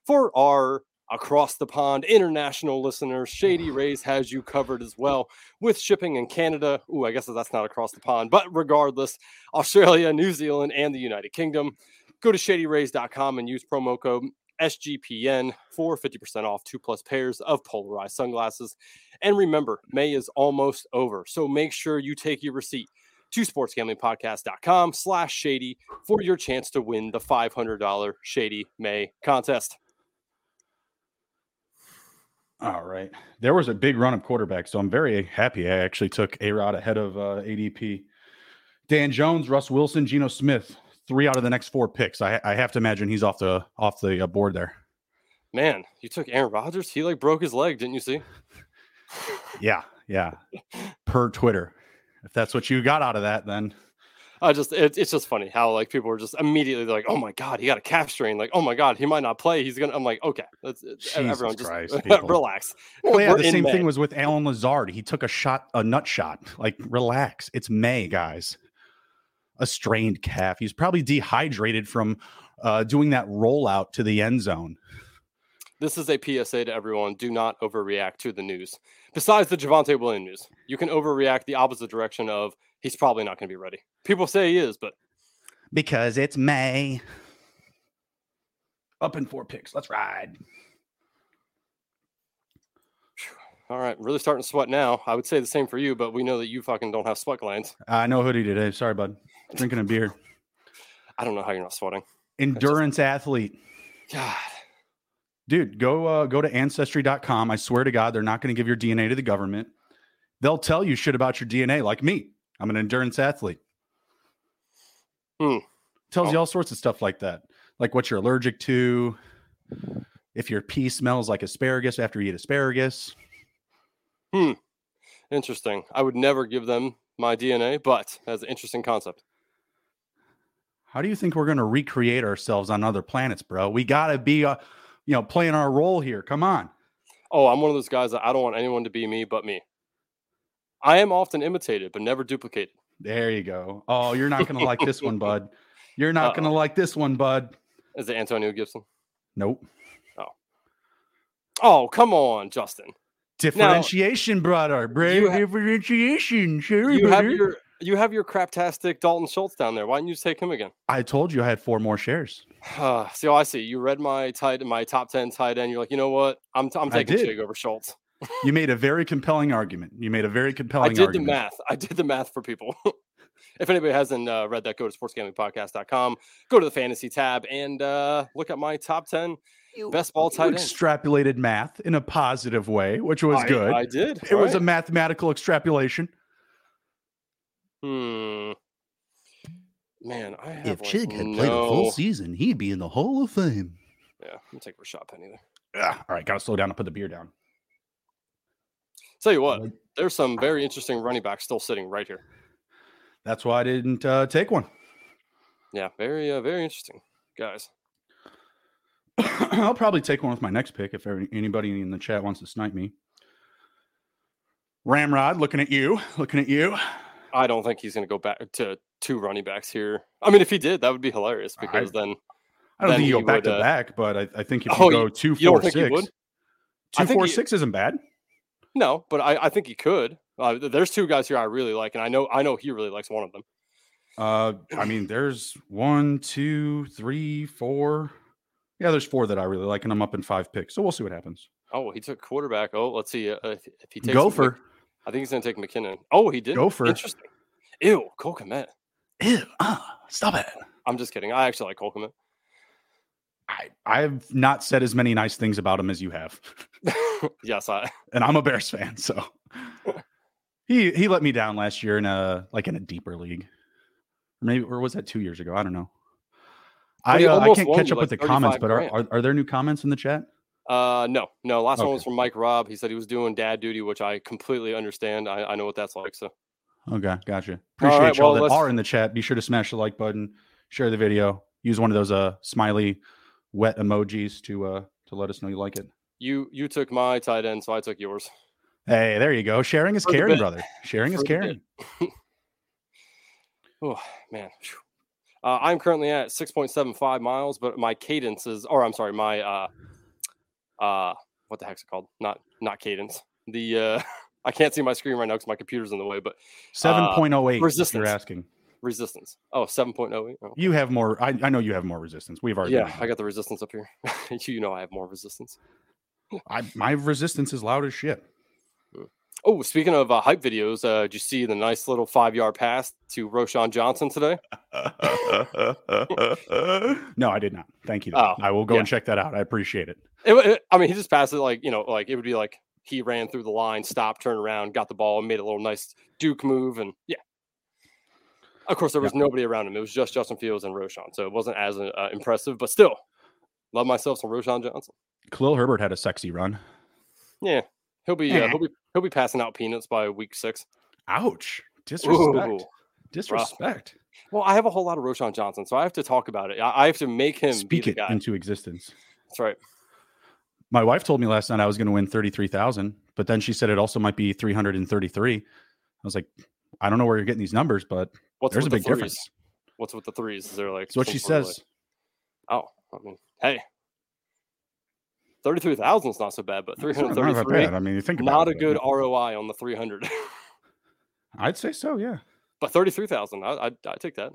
for our across the pond international listeners, Shady Rays has you covered as well with shipping in Canada. Ooh, I guess that's not across the pond, but regardless, Australia, New Zealand, and the United Kingdom. Go to shadyrays.com and use promo code SGPN for 50% off two plus pairs of polarized sunglasses. And remember, May is almost over, so make sure you take your receipt to sportsgamblingpodcast.com slash shady for your chance to win the $500 Shady May contest. All right. There was a big run of quarterbacks, so I'm very happy. I actually took A Rod ahead of uh, ADP. Dan Jones, Russ Wilson, Geno Smith, three out of the next four picks. I, I have to imagine he's off the off the uh, board there. Man, you took Aaron Rodgers. He like broke his leg, didn't you see? Yeah, yeah. Per Twitter, if that's what you got out of that, then I just it, it's just funny how like people were just immediately like, oh my god, he got a calf strain. Like, oh my god, he might not play. He's gonna. I'm like, okay, that's everyone just Christ, relax. well, yeah. We're The same May. thing was with Allen Lazard. He took a shot, a nut shot. Like, relax. It's May, guys. A strained calf. He's probably dehydrated from uh, doing that rollout to the end zone. This is a PSA to everyone: do not overreact to the news. Besides the Javonte Williams news, you can overreact the opposite direction of he's probably not going to be ready. People say he is, but because it's May. Up in four picks. Let's ride. All right, really starting to sweat now. I would say the same for you, but we know that you fucking don't have sweat glands. I know hoodie today. Sorry, bud. Drinking a beer. I don't know how you're not sweating. Endurance athlete. God, Dude, go uh, go to ancestry.com. I swear to God, they're not going to give your DNA to the government. They'll tell you shit about your DNA, like me. I'm an endurance athlete. Hmm. Tells you Oh. all sorts of stuff like that, like what you're allergic to, if your pee smells like asparagus after you eat asparagus. Interesting. I would never give them my DNA, but that's an interesting concept. How do you think we're going to recreate ourselves on other planets, bro? We got to be, uh, you know, playing our role here. Come on. Oh, I'm one of those guys that I don't want anyone to be me but me. I am often imitated, but never duplicated. There you go. Oh, you're not going to like this one, bud. You're not going to like this one, bud. Is it Antonio Gibson? Nope. Oh. Oh, come on, Justin. Differentiation, brother. Bro. You ha- Differentiation. Sure, You have your you have your craptastic Dalton Schultz down there. Why didn't you just take him again? I told you I had four more shares. Uh, see, oh, I see. You read my tight my top ten tight end. You're like, you know what? I'm t- I'm taking. Chig over Schultz. You made a very compelling argument. You made a very compelling. I did argument. the math. I did the math for people. if anybody hasn't uh, read that, go to sportsgamblingpodcast.com, go to the fantasy tab, and uh, look at my top 10 best ball You tight ends. extrapolated math in a positive way, which was I- good. I did. it was a mathematical extrapolation. Hmm. Man, I have If like, Chig had no... played a full season, he'd be in the Hall of Fame. Yeah, I'm gonna take Rashaad Penny there. Ah, all right, gotta slow down and put the beer down. Tell you what, there's some very interesting running backs still sitting right here. That's why I didn't uh, take one. Yeah, very uh, very interesting, guys. I'll probably take one with my next pick if anybody in the chat wants to snipe me. Ramrod, looking at you, looking at you. I don't think he's going to go back to two running backs here. I mean, if he did, that would be hilarious because I, then I don't then think you go back would, to uh, back, but I, I think if Oh, you go you- two, you don't think he six, would? Two, four, he- six isn't bad. no, but I, I think he could. Uh, there's two guys here I really like, and I know I know he really likes one of them. Uh, I mean, there's one, two, three, four. Yeah, there's four that I really like, and I'm up in five picks. So we'll see what happens. Oh, he took quarterback. Oh, let's see uh, if, he takes Gopher. Mc- I think he's going to take McKinnon. Oh, he did. Gopher. Interesting. Ew, Cole Kmet. Ew, ah, stop it. I'm just kidding. I actually like Cole Kmet. I I've not said as many nice things about him as you have, yes, I. and I'm a Bears fan, so he he let me down last year in a like in a deeper league, or maybe or was that two years ago? I don't know. I uh, I can't catch up with the comments, but are, are are there new comments in the chat? Uh, no, no. Last one was from Mike Robb. He said he was doing dad duty, which I completely understand. I, I know what that's like. So Okay, gotcha. Appreciate right, y'all well, that are in the chat. Be sure to smash the like button, share the video, use one of those uh smiley wet emojis to uh to let us know you like it. you you took my tight end, so I took yours. Hey, there you go. Sharing is For caring, brother. Sharing is For caring. Oh man. Phew. Uh, I'm currently at 6.75 miles, but my cadence is, or I'm sorry, my uh, uh, what the heck's it called? Not not cadence. The uh, I can't see my screen right now because my computer's in the way. But oh eight. resistance. You're asking. resistance. Oh, 7.08. Oh, You have more. I, I know you have more resistance. We've already. yeah, I got the resistance up here. you know I have more resistance. I, my resistance is loud as shit. Oh, speaking of uh, hype videos, uh, did you see the nice little five yard pass to Roschon Johnson today? no, I did not. Thank you. Oh, I will go yeah. and check that out. I appreciate it. It, it- I mean, he just passed it like you know, like it would be like he ran through the line, stopped, turned around, got the ball, and made a little nice Duke move, and yeah. Of course, there was nobody around him. It was just Justin Fields and Roschon, so it wasn't as uh, impressive. But still, love myself some Roschon Johnson. Khalil Herbert had a sexy run. Yeah, he'll be uh, he'll be he'll be passing out peanuts by week six. Ouch. Disrespect. Ooh. Disrespect. Well, I have a whole lot of Roschon Johnson, so I have to talk about it. I, have to make him Speak it guy. into existence. That's right. My wife told me last night I was going to win 33,000, but then she said it also might be 333. I was like, I don't know where you're getting these numbers, but What's there's a with the big difference. What's with the threes? Is there like That's what she says. like- oh, I mean, hey, thirty-three thousand is not so bad, but three hundred thirty-three. I mean, you think about not a good. ROI on the three hundred. I'd say so, yeah. but thirty-three thousand, I I take that.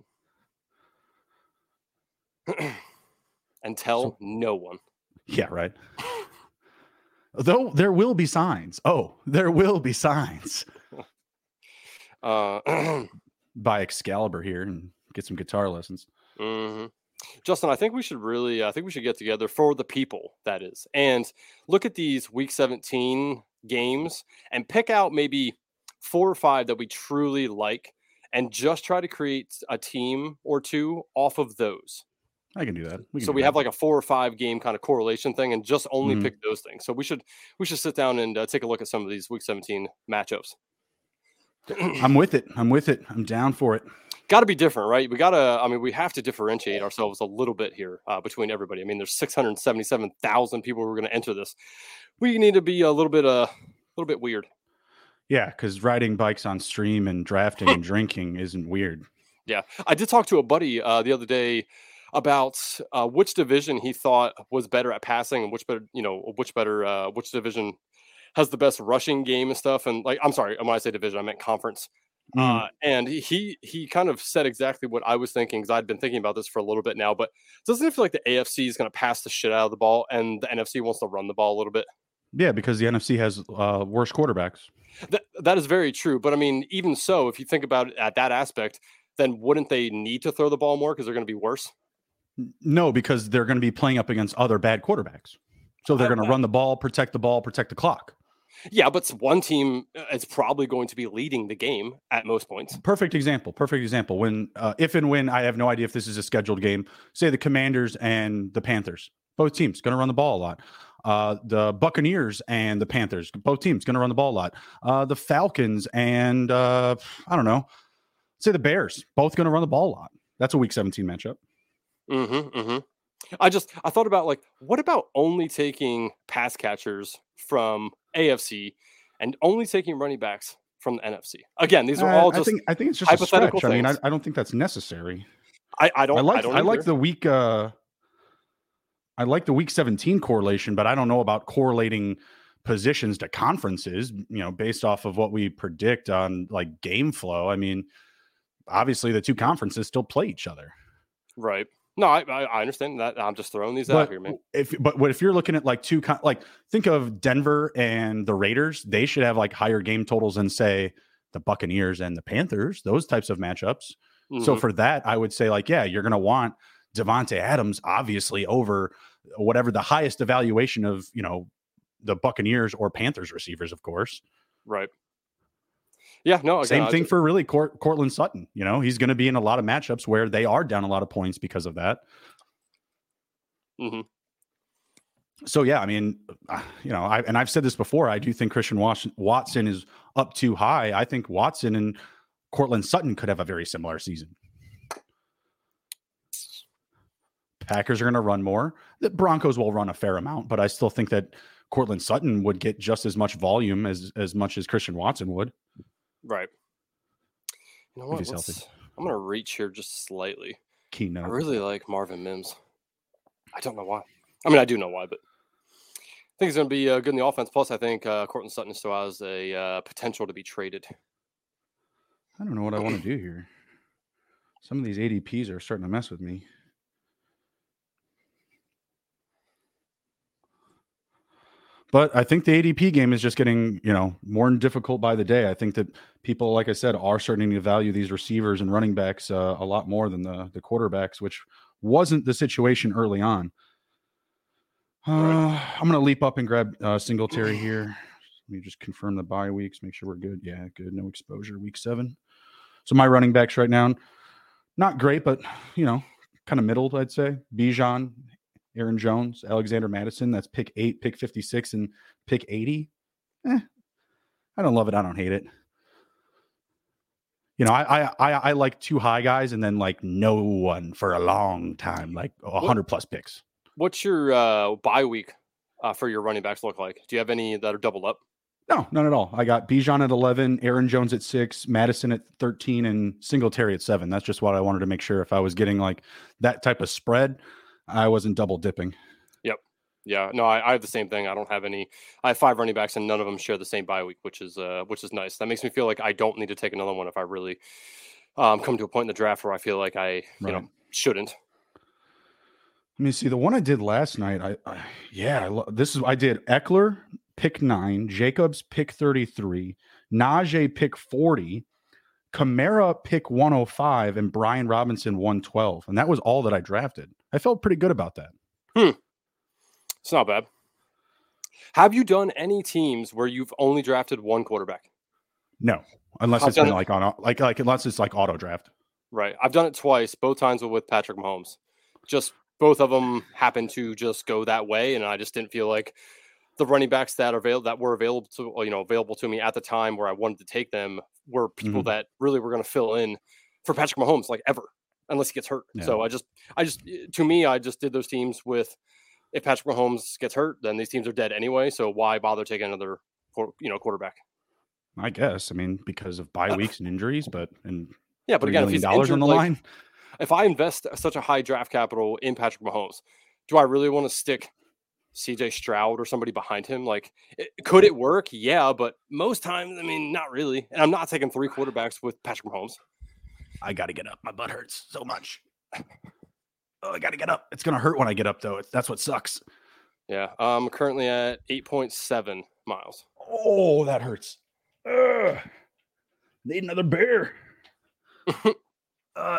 and tell So- no one. Yeah, right. Though there will be signs. Oh, there will be signs. Uh, Buy Excalibur here and get some guitar lessons. mhm. Justin, I think we should really, I think we should get together for the people, that is, and look at these week 17 games and pick out maybe four or five that we truly like and just try to create a team or two off of those. I can do that. can so do we that. have like a four or five game kind of correlation thing and just only Mhm. pick those things. So we should, we should sit down and uh, take a look at some of these week 17 matchups. I'm with it. I'm with it. I'm down for it. got to be different, right? We got to, I mean, we have to differentiate ourselves a little bit here uh, between everybody. I mean, there's 677,000 people who are going to enter this. We need to be a little bit, uh, a little bit weird. Yeah, because riding bikes on stream and drafting and drinking isn't weird. Yeah. I did talk to a buddy uh, the other day about uh, which division he thought was better at passing and which better, you know, which better, uh, which division has the best rushing game and stuff. And like, I'm sorry, when I say division, I meant conference. Mm. Uh, and he he kind of said exactly what I was thinking because I'd been thinking about this for a little bit now. But doesn't it feel like the AFC is going to pass the shit out of the ball, and the NFC wants to run the ball a little bit? yeah, because the NFC has uh, worse quarterbacks. That that is very true. But I mean, even so, if you think about it at that aspect, then wouldn't they need to throw the ball more because they're going to be worse? No, because they're going to be playing up against other bad quarterbacks. So they're going to run the ball, protect the ball, protect the clock. Yeah, but one team uh, is probably going to be leading the game at most points. Perfect example. Perfect example. When, uh, if and when, I have no idea if this is a scheduled game. Say the Commanders and the Panthers, both teams going to run the ball a lot. Uh, the Buccaneers and the Panthers, both teams going to run the ball a lot. Uh, the Falcons and uh, I don't know say the Bears, both going to run the ball a lot. That's a week 17 matchup. Mm-hmm, mm-hmm. I just I thought about like what about only taking pass catchers from AFC and only taking running backs from the NFC. Again, these are all just I think I think it's just hypothetical. I mean, I, I, don't think that's necessary. I, I don't. I like I, don't I like the week. Uh, I like the week 17 correlation, but I don't know about correlating positions to conferences. You know, based off of what we predict on like game flow. I mean, obviously the two conferences still play each other. Right. No, I, I understand that. I'm just throwing these but out here, man. If but what if you're looking at like two like think of Denver and the Raiders, they should have like higher game totals than say the Buccaneers and the Panthers, those types of matchups. Mm-hmm. So for that, I would say like yeah, you're gonna want Davante Adams obviously over whatever the highest evaluation of you know the Buccaneers or Panthers receivers, of course. Right. Yeah, no. Same thing for really Court, Courtland Sutton. You know, he's going to be in a lot of matchups where they are down a lot of points because of that. Mm-hmm. So yeah, I mean, uh, you know, I and I've said this before. I do think Christian Watson is up too high. I think Watson and Courtland Sutton could have a very similar season. Packers are going to run more. The Broncos will run a fair amount, but I still think that Courtland Sutton would get just as much volume as as much as Christian Watson would. Right. You know what? I'm going to reach here just slightly. Keynote. I really like Marvin Mims. I don't know why. I mean, I do know why, but I think he's going to be uh, good in the offense. Plus, I think uh, Courtland Sutton still has a uh, potential to be traded. I don't know what I want to do here. Some of these ADPs are starting to mess with me. But I think the ADP game is just getting, you know, more difficult by the day. I think that people, like I said, are starting to value these receivers and running backs uh, a lot more than the the quarterbacks, which wasn't the situation early on. Uh, I'm going to leap up and grab uh, Singletary here. Let me just confirm the bye weeks, make sure we're good. Yeah, good. No exposure week seven. So my running backs right now, not great, but you know, kind of middled, I'd say. Bijan, Aaron Jones, Alexander Mattison. That's pick eight, pick 56, and pick 80. Eh, I don't love it. I don't hate it. You know, I, I I like two high guys and then like no one for a long time, like hundred plus picks. What's your uh, bye week uh, for your running backs look like? Do you have any that are doubled up? No, none at all. I got Bijan at eleven, Aaron Jones at six, Mattison at thirteen, and Singletary at seven. That's just what I wanted to make sure if I was getting like that type of spread, I wasn't double dipping. Yep. Yeah. No, I, I, have the same thing. I don't have any. I have five running backs, and none of them share the same bye week, which is uh, which is nice. That makes me feel like I don't need to take another one if I really um, come to a point in the draft where I feel like I, you know, shouldn't. Let me see the one I did last night. I, I yeah, I lo- this is I did Ekeler pick nine, Jacobs pick thirty three, Najee pick forty, Kamara pick 105 and Brian Robinson 112. And that was all that I drafted. I felt pretty good about that. Hmm. It's not bad. Have you done any teams where you've only drafted one quarterback? No, unless I've it's been like on like like unless it's like auto draft. Right. I've done it twice, both times were with Patrick Mahomes. Just both of them happened to just go that way, and I just didn't feel like the running backs that are available that were available to you know available to me at the time where I wanted to take them were people mm-hmm. that really were going to fill in for Patrick Mahomes like ever unless he gets hurt. Yeah. So I just I just eh, to me I just did those teams with if Patrick Mahomes gets hurt then these teams are dead anyway. So why bother taking another you know quarterback? I guess I mean because of bye weeks and injuries, but and yeah, but again, if he's dollars on the like, line, if I invest such a high draft capital in Patrick Mahomes, do I really want to stick CJ Stroud or somebody behind him. Like, it, could it work? Yeah, but most times, I mean, not really. And I'm not taking three quarterbacks with Patrick Mahomes. I got to get up. My butt hurts so much. Oh, I got to get up. It's going to hurt when I get up, though. that's what sucks. Yeah. I'm currently at 8.7 miles. Oh, that hurts. Ugh. Need another beer. uh,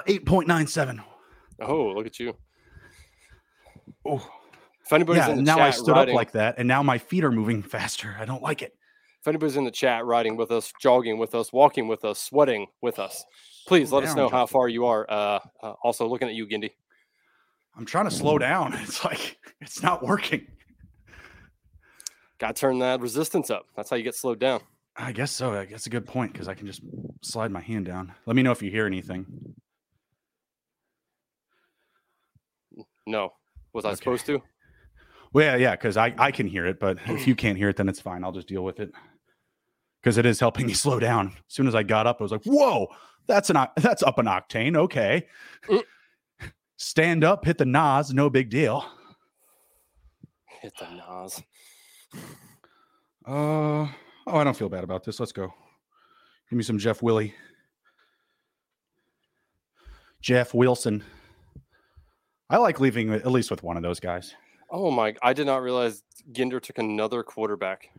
8.97. Oh, look at you. Oh, if anybody's yeah, in the now I stood riding, up like that, and now my feet are moving faster. I don't like it. If anybody's in the chat riding with us, jogging with us, walking with us, sweating with us, please slow let down, us know how far you are. Uh, uh, also, looking at you, Gindy. I'm trying to slow down. It's like it's not working. Got to turn that resistance up. That's how you get slowed down. I guess so. I guess a good point because I can just slide my hand down. Let me know if you hear anything. No. Was I Okay. supposed to? Well, yeah, yeah, because I, I can hear it, but if you can't hear it, then it's fine. I'll just deal with it because it is helping me slow down. As soon as I got up, I was like, "Whoa, that's an that's up an octane." Okay, Mm. stand up, hit the Nas, no big deal. Hit the Nas. Uh oh, I don't feel bad about this. Let's go. Give me some Jeff Willie. Jeff Wilson. I like leaving at least with one of those guys. Oh my! I did not realize Ginder took another quarterback.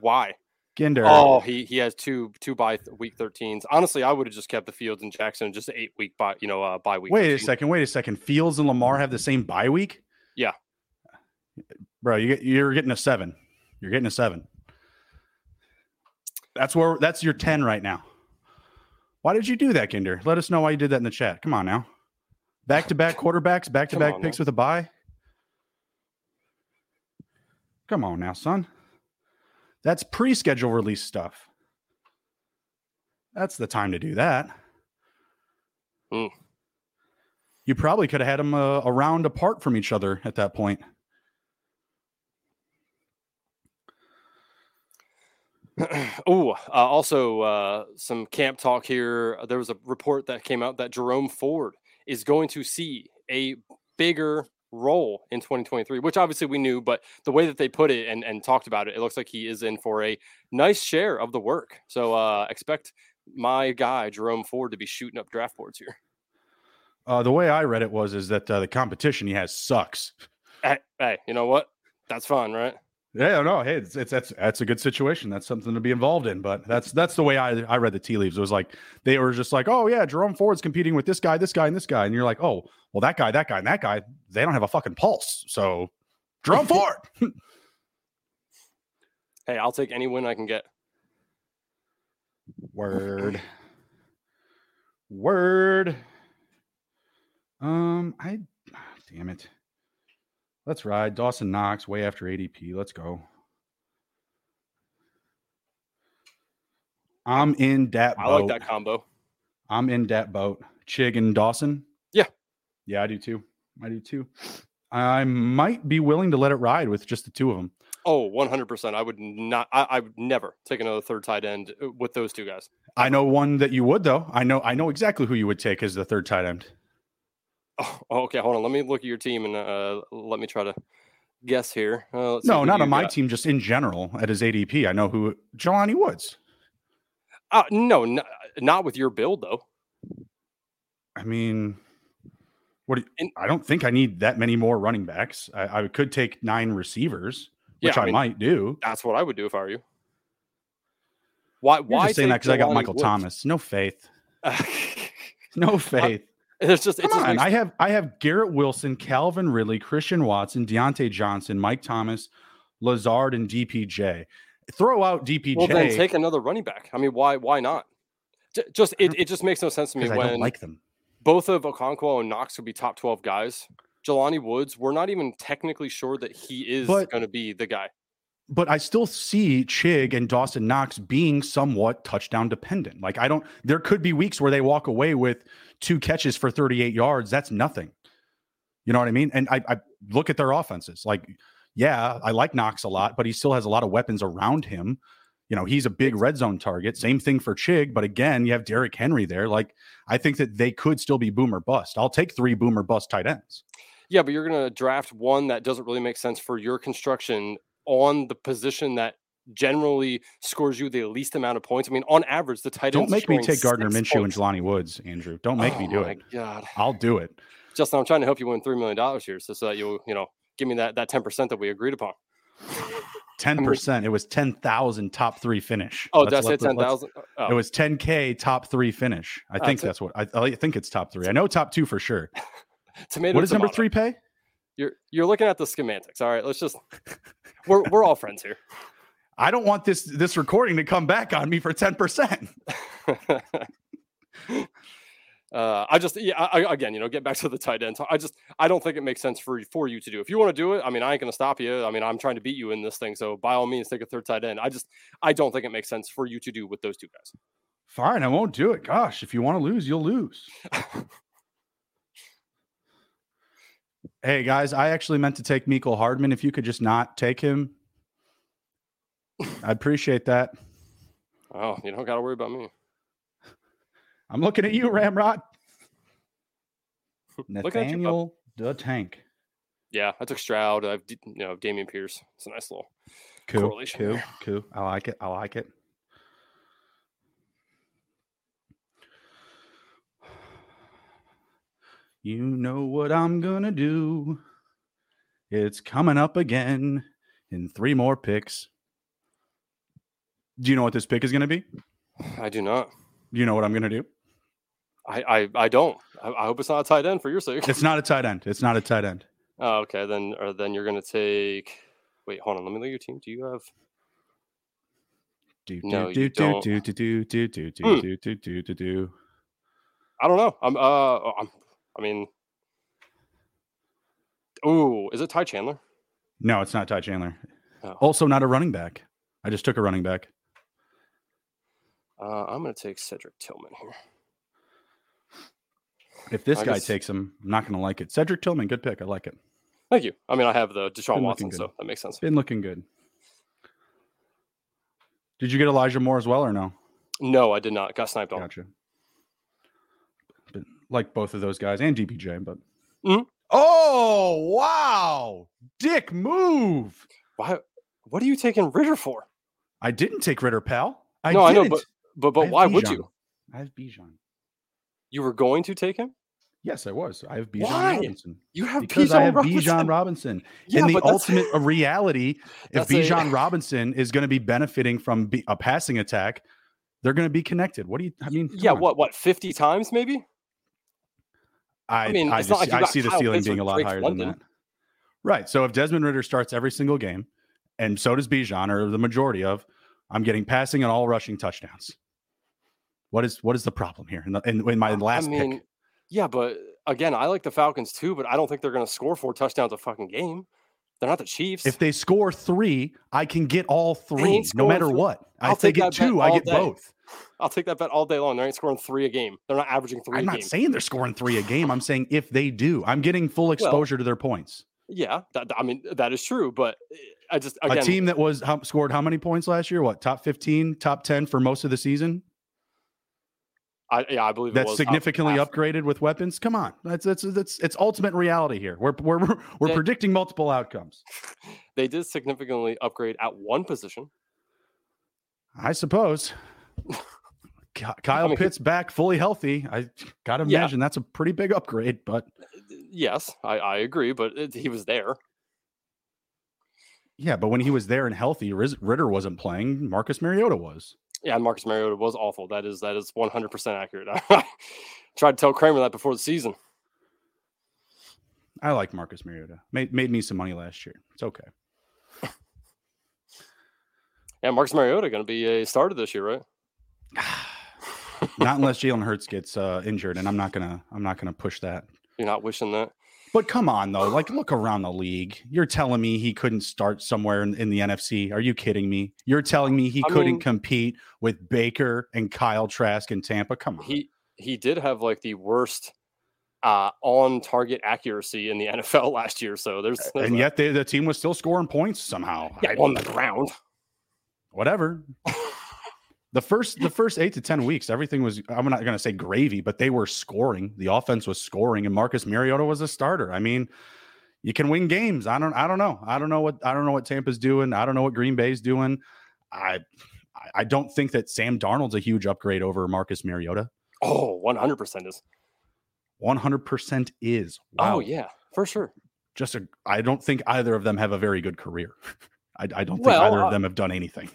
Why? Ginder. Oh, he he has two two by th- week 13s. Honestly, I would have just kept the Fields and Jackson just eight week by you know uh, by week. wait a second. Wait a second. Fields and Lamar have the same bye week. Yeah. bro, you get, you're getting a seven. You're getting a seven. That's where that's your ten right now. Why did you do that, Ginder? Let us know why you did that in the chat. Come on now. Back to back quarterbacks, back to back picks now. with a bye. Come on now, son. That's pre-schedule release stuff. That's the time to do that. Hmm. You probably could have had them uh, a round apart from each other at that point. oh, uh, also uh, some camp talk here. There was a report that came out that Jerome Ford is going to see a bigger role in 2023, which obviously we knew, but the way that they put it and, and talked about it, it looks like he is in for a nice share of the work. So uh, expect my guy Jerome Ford to be shooting up draft boards here. Uh, the way I read it was is that uh, the competition he has sucks. Hey, hey, you know what? That's fun, right? Yeah, no, hey, it's, it's that's that's a good situation. That's something to be involved in. But that's that's the way I I read the tea leaves. It was like they were just like, oh yeah, Jerome Ford's competing with this guy, this guy, and this guy, and you're like, oh, well, that guy, that guy, and that guy, they don't have a fucking pulse. So Jerome Ford. Hey, I'll take any win I can get. Word. Word. Um, I damn it. Let's ride. Dawson Knox way after ADP. Let's go. I'm in that boat. I boat. like that combo. I'm in that boat. Chig and Dawson. Yeah. Yeah, I do too. I do too. I might be willing to let it ride with just the two of them. Oh, 100%. I would not, I, I would never take another third tight end uh, with those two guys. I know one that you would though. I know I know exactly who you would take as the third tight end. Oh, okay. Hold on. Let me look at your team and uh, let me try to guess here. Uh, No, not on my got. team, just in general at his ADP. I know who Jelani Woods. Uh, no, n- not with your build, though. I mean, what do you, And- I don't think I need that many more running backs. I, I could take nine receivers, which Yeah, I, I mean, might do. That's what I would do if I were you. Why? You're why just saying that because I got Michael Woods? Thomas. No faith. No faith. It's just, Come it's just on. I have I have Garrett Wilson, Calvin Ridley, Christian Watson, Diontae Johnson, Mike Thomas, Lazard, and DPJ. Throw out DPJ well, then take another running back. I mean, why? Why not? Just it, it just makes no sense to me because I don't like them. both of Okonkwo and Knox would be top twelve guys. Jelani Woods, we're not even technically sure that he is going to be the guy. But I still see Chig and Dawson Knox being somewhat touchdown dependent. Like I don't there could be weeks where they walk away with two catches for 38 yards. That's nothing. You know what I mean? And I, I look at their offenses. Like, yeah, I like Knox a lot, but he still has a lot of weapons around him. You know, he's a big red zone target. Same thing for Chig, but again, you have Derrick Henry there. Like, I think that they could still be boomer bust. I'll take three boomer bust tight ends. Yeah, but you're going to draft one that doesn't really make sense for your construction on the position that generally scores you the least amount of points. I mean, on average, the tight Don't make me take Gardner Minshew points. and Jelani Woods, Andrew. Don't make me Oh do my it. God, I'll do it. Justin, I'm trying to help you win three million dollars here, so, so that you'll you know give me that that ten percent that we agreed upon. Ten percent. It was ten thousand top three finish. Oh, Let's- did I say let's- ten let's- oh, oh, It was ten k top three finish. I think That's it. that's what I, I think it's top three. I know top two for sure. tomato. what does number three pay? You're you're looking at the schematics. All right, let's just we're we're all friends here. I don't want this this recording to come back on me for ten percent. Uh, I just, yeah, I, again, you know, get back to the tight end. I just, I don't think it makes sense for for you to do. If you want to do it, I mean, I ain't gonna stop you. I mean, I'm trying to beat you in this thing, so by all means, take a third tight end. I just, I don't think it makes sense for you to do with those two guys. Fine, I won't do it. Gosh, if you want to lose, you'll lose. hey guys, I actually meant to take Mecole Hardman. If you could just not take him, I appreciate that. Oh, you don't got to worry about me. I'm looking at you, Ramrod. Nathaniel the Tank. Yeah, I took Stroud. I've you know Dameon Pierce. It's a nice little cool, correlation. Cool, cool. I like it. I like it. You know what I'm gonna do. It's coming up again in three more picks. Do you know what this pick is gonna be? I do not. Do you know what I'm gonna do? I I, I don't. I, I, hope it's not a tight end for your sake. It's not a tight end. It's not a tight end. Oh, okay. Then or then you're gonna take. Wait, hold on. Let me look at your team. Do you have? Do no, do do do do do do do do do do do do do. I don't know. I'm uh I'm I mean Oh, is it Ty Chandler? No, it's not Ty Chandler. Oh. Also not a running back. I just took a running back. Uh, I'm going to take Cedric Tillman here. If this I guy guess... takes him, I'm not going to like it. Cedric Tillman, good pick. I like it. Thank you. I mean, I have the Deshaun Watson, so that makes sense. Been looking good. Did you get Elijah Moore as well or no? No, I did not. Got sniped on. Gotcha. But like both of those guys and DPJ, but. Mm-hmm. Oh wow, Dick move. Why? What are you taking Ridder for? I didn't take Ridder, pal. I no, didn't. I know, but but but why Bijan. would you? I have Bijan. You were going to take him? Yes, I was. I have Bijan why? Robinson. You have because Bijan I have Robinson. Bijan Robinson. Yeah, In the ultimate reality, if Bijan a... Robinson is going to be benefiting from a passing attack, they're going to be connected. What do you? I mean, yeah, on. what what fifty times maybe? I, I mean, I, just, like I see the Kyle ceiling being a lot Drake higher London. than that. Right. So if Desmond Ridder starts every single game, and so does Bijan, or the majority of, I'm getting passing and all rushing touchdowns. What is what is the problem here? In, the, in, in my last I mean, pick, yeah, but again, I like the Falcons too, but I don't think they're going to score four touchdowns a fucking game. They're not the Chiefs. If they score three, I can get all three, no matter three. what. I'll if they get two, I get day. both. I'll take that bet all day long. They ain't scoring three a game. They're not averaging three. I'm not game. saying they're scoring three a game. I'm saying if they do, I'm getting full exposure well, to their points. Yeah, that, I mean that is true. But eh, I just again, a team that was how, scored how many points last year? What top fifteen, top ten for most of the season? I, yeah, I believe that's significantly upgraded with weapons. Come on, that's that's that's it's ultimate reality here. We're we're we're they, predicting multiple outcomes. They did significantly upgrade at one position. I suppose. Kyle I mean, Pitts back fully healthy. I got to imagine yeah. that's a pretty big upgrade. But yes, I, I agree. But it, he was there. Yeah, but when he was there and healthy, Ridder wasn't playing. Marcus Mariota was. Yeah, Marcus Mariota was awful. That is that is one hundred percent accurate. I tried to tell Kramer that before the season. I like Marcus Mariota. Made made me some money last year. It's okay. yeah, Marcus Mariota going to be a starter this year, right? not unless Jalen Hurts gets uh, injured, and I'm not gonna I'm not gonna push that. You're not wishing that. But come on, though. Like, look around the league. You're telling me he couldn't start somewhere in, in the NFC? Are you kidding me? You're telling me he I couldn't mean, compete with Baker and Kyle Trask in Tampa? Come on. He he did have like the worst uh, on target accuracy in the NFL last year. So there's, there's and yet they, the team was still scoring points somehow. Yeah, on the ground. Whatever. the first the first eight to ten weeks, everything was I'm not gonna say gravy, but they were scoring. The offense was scoring, and Marcus Mariota was a starter. I mean, you can win games. I don't I don't know. I don't know what I don't know what Tampa's doing. I don't know what Green Bay's doing. I I don't think that Sam Darnold's a huge upgrade over Marcus Mariota. Oh, 100% is. 100% is. Oh, wow. Oh, yeah, for sure. Just a, I don't think either of them have a very good career. I, I don't think well, either uh, of them have done anything.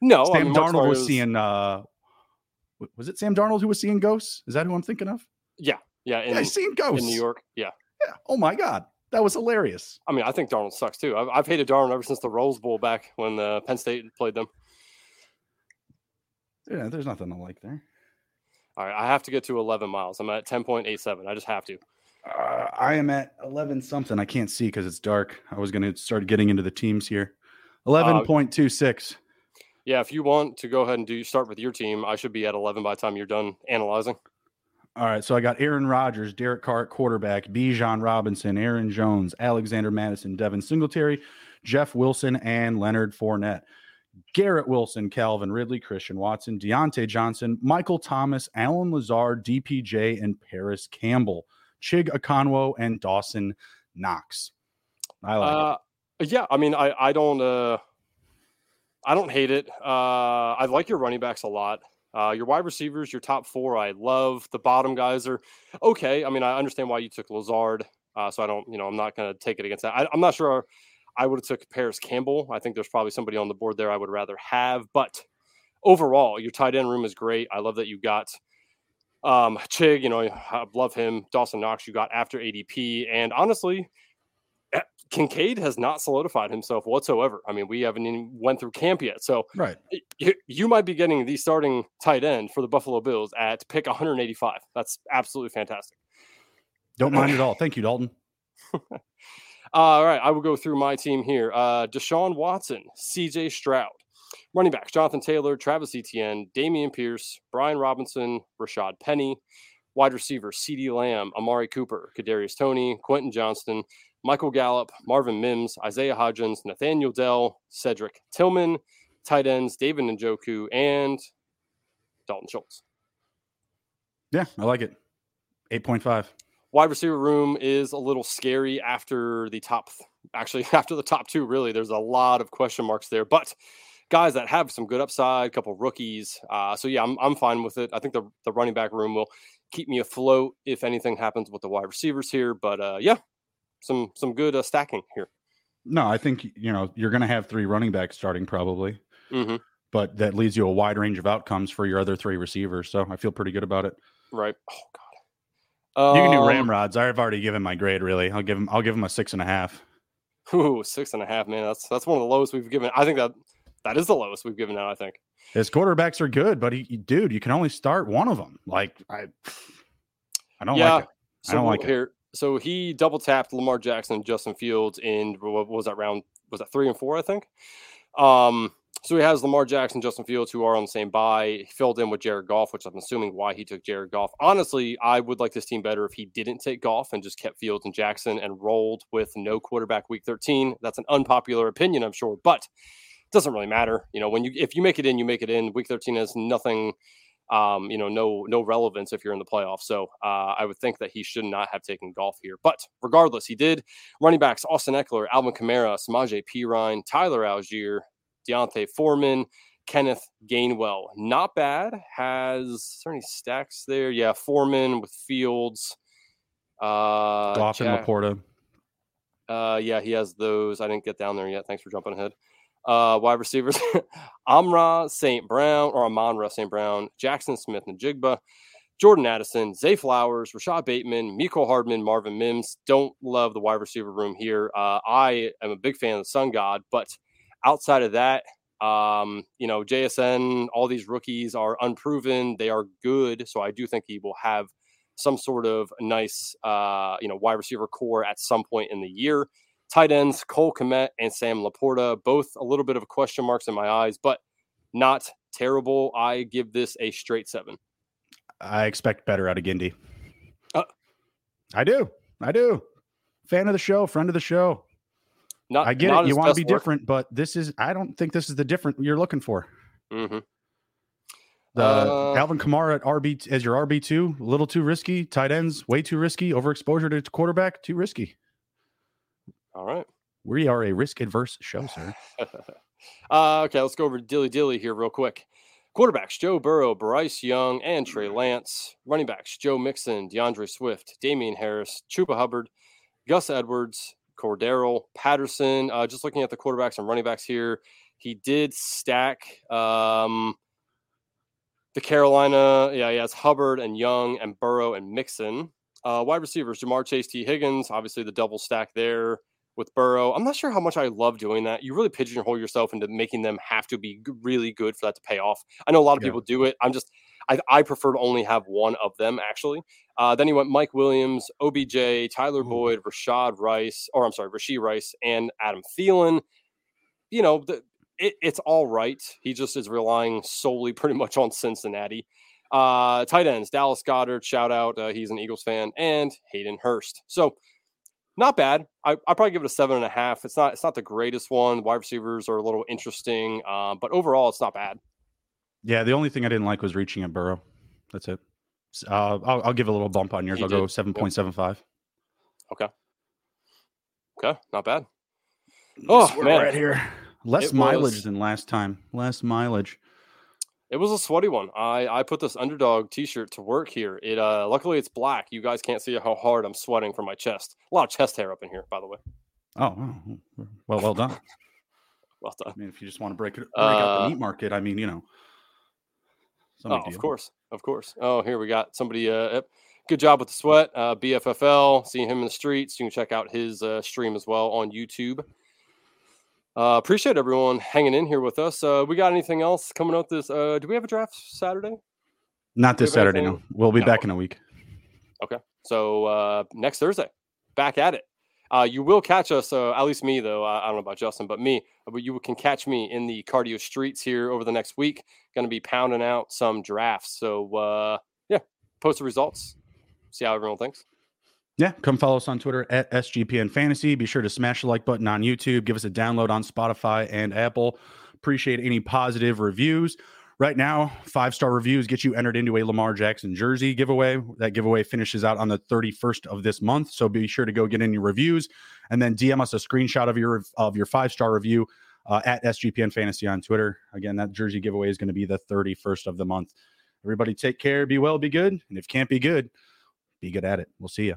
No, Sam I mean, Darnold was seeing. uh Was it Sam Darnold who was seeing ghosts? Is that who I'm thinking of? Yeah, yeah, in, yeah, seeing ghosts in New York. Yeah, yeah. Oh my god, that was hilarious. I mean, I think Darnold sucks too. I've, I've hated Darnold ever since the Rose Bowl back when uh, Penn State played them. Yeah, there's nothing to like there. All right, I have to get to 11 miles. I'm at 10.87. I just have to. Uh, I am at 11 something. I can't see because it's dark. I was going to start getting into the teams here. 11.26. Uh, yeah, if you want to go ahead and do start with your team, I should be at 11 by the time you're done analyzing. All right, so I got Aaron Rodgers, Derek Carr quarterback, Bijan Robinson, Aaron Jones, Alexander Mattison, Devin Singletary, Jeff Wilson, and Leonard Fournette. Garrett Wilson, Calvin Ridley, Christian Watson, Diontae Johnson, Michael Thomas, Allen Lazard, DPJ, and Parris Campbell, Chig Okonkwo, and Dawson Knox. I like uh, it. Yeah, I mean, I I don't uh, I don't hate it. Uh, I like your running backs a lot. Uh, your wide receivers, your top four, I love. The bottom guys are okay. I mean, I understand why you took Lazard, uh, so I don't, you know, I'm not going to take it against that. I, am not sure I would have took Parris Campbell. I think there's probably somebody on the board there I would rather have. But overall, your tight end room is great. I love that you got um, Chig. You know, I love him. Dawson Knox, you got after ADP, and honestly, Kincaid has not solidified himself whatsoever. I mean, we haven't even went through camp yet, so right, you, you might be getting the starting tight end for the Buffalo Bills at pick 185. That's absolutely fantastic. Don't mind at all. Thank you, Dalton. all right, I will go through my team here. Uh, Deshaun Watson, C.J. Stroud, running backs Jonathan Taylor, Travis Etienne, Dameon Pierce, Brian Robinson, Rashaad Penny, wide receiver CeeDee Lamb, Amari Cooper, Kadarius Toney, Quentin Johnston, Michael Gallup, Marvin Mims, Isaiah Hodgins, Nathaniel Dell, Cedric Tillman, tight ends David Njoku, and Dalton Schultz. Yeah, I like it. 8.5 wide receiver room is a little scary after the top actually after the top two really there's a lot of question marks there but guys that have some good upside a couple rookies uh, so yeah I'm, I'm fine with it i think the, the running back room will keep me afloat if anything happens with the wide receivers here but uh, yeah some some good uh, stacking here no i think you know you're going to have three running backs starting probably mm-hmm. but that leaves you a wide range of outcomes for your other three receivers so i feel pretty good about it right oh god um, you can do ramrods. I've already given my grade. Really, I'll give him. I'll give him a six and a half. Ooh, six and a half, man. That's that's one of the lowest we've given. I think that that is the lowest we've given out. I think his quarterbacks are good, but he, dude, you can only start one of them. Like I, I don't yeah, like it. I don't like here. It. So he double tapped Lamar Jackson and Justin Fields in what was that round? Was that three and four? I think. Um, so he has Lamar Jackson, Justin Fields, who are on the same. He filled in with Jared Goff, which I'm assuming why he took Jared Goff. Honestly, I would like this team better if he didn't take Goff and just kept Fields and Jackson and rolled with no quarterback week 13. That's an unpopular opinion, I'm sure, but it doesn't really matter. You know, when you if you make it in, you make it in. Week 13 has nothing um, you know, no no relevance if you're in the playoffs. So uh, I would think that he should not have taken Goff here. But regardless, he did. Running backs: Austin Ekeler, Alvin Kamara, Samaje Perine, Tyler Allgeier, D'Onta Foreman, Kenneth Gainwell. Not bad. Has there any stacks there? Yeah, Foreman with Fields. Uh, Goff and Laporta. Uh, yeah, he has those. I didn't get down there yet. Thanks for jumping ahead. Uh, wide receivers: Amra St. Brown or Amon-Ra St. Brown, Jackson Smith-Njigba, Jordan Addison, Zay Flowers, Rashod Bateman, Mecole Hardman, Marvin Mims. Don't love the wide receiver room here. Uh, I am a big fan of the Sun God, but outside of that, um, you know, JSN, all these rookies are unproven. They are good. So I do think he will have some sort of nice, uh, you know, wide receiver core at some point in the year. Tight ends, Cole Kmet and Sam Laporta, both a little bit of question marks in my eyes, but not terrible. I give this a straight seven. I expect better out of Gindy. Uh, I do. I do. Fan of the show, friend of the show. Not, I get it. You want to be work. different, but this is. I don't think this is the different you're looking for. Mm-hmm. The uh, Alvin Kamara at RB as your RB two, a little too risky. Tight ends, way too risky. Overexposure to quarterback, too risky. All right. We are a risk adverse show, sir. uh, okay, let's go over to dilly dilly here real quick. Quarterbacks Joe Burrow, Bryce Young, and Trey Lance. Running backs Joe Mixon, D'Andre Swift, Damien Harris, Chuba Hubbard, Gus Edwards, Cordarrelle Patterson. Uh, just looking at the quarterbacks and running backs here, he did stack um, the Carolina. Yeah, he has Hubbard and Young and Burrow and Mixon. Uh, wide receivers, Ja'Marr Chase, Tee Higgins. Obviously, the double stack there with Burrow. I'm not sure how much I love doing that. You really pigeonhole yourself into making them have to be really good for that to pay off. I know a lot of yeah. people do it. I'm just I, I prefer to only have one of them actually. Uh, then he went Mike Williams, OBJ, Tyler Boyd, Rashad Rice, or I'm sorry, Rashee Rice, and Adam Thielen. You know, the, it, it's all right. He just is relying solely pretty much on Cincinnati. Uh, tight ends, Dallas Goedert, shout out. Uh, he's an Eagles fan, and Hayden Hurst. So not bad. I I probably give it a seven and a half. It's not it's not the greatest one. Wide receivers are a little interesting, um, but overall it's not bad. Yeah, the only thing I didn't like was reaching at Burrow. That's it. Uh, I'll, I'll give a little bump on yours. He I'll did. go seven point seven five. Okay, okay, not bad. Oh, man. right here. Less It mileage was- than last time. Less mileage. It was a sweaty one. I I put this underdog T-shirt to work here. It uh luckily it's black. You guys can't see how hard I'm sweating from my chest. A lot of chest hair up in here, by the way. Oh, well, well done. Well done. I mean, if you just want to break it, break out Uh, the meat market, I mean, you know. Oh, of deal. course, of course. Oh, here we got somebody. Uh, good job with the sweat. Uh, BFFL, seeing him in the streets. You can check out his uh, stream as well on YouTube. Uh, appreciate everyone hanging in here with us. Uh, we got anything else coming up this? Uh, do we have a draft Saturday? Not this Do we have Saturday, no. We'll be No. back in a week. Okay, so uh, next Thursday, back at it. Uh, you will catch us, uh, at least me though. I, I don't know about Justin, but me. uh, But you can catch me in the cardio streets here over the next week. Going to be pounding out some drafts. So uh, yeah, post the results. See how everyone thinks. Yeah, come follow us on Twitter at SGPN Fantasy. Be sure to smash the like button on YouTube. Give us a download on Spotify and Apple. Appreciate any positive reviews. Right now, five star reviews get you entered into a Lamar Jackson jersey giveaway. That giveaway finishes out on the 31st of this month. So be sure to go get in your reviews and then DM us a screenshot of your of your five star review uh, at SGPN Fantasy on Twitter. Again, that jersey giveaway is going to be the 31st of the month. Everybody take care, be well, be good. And if can't be good, be good at it. We'll see you.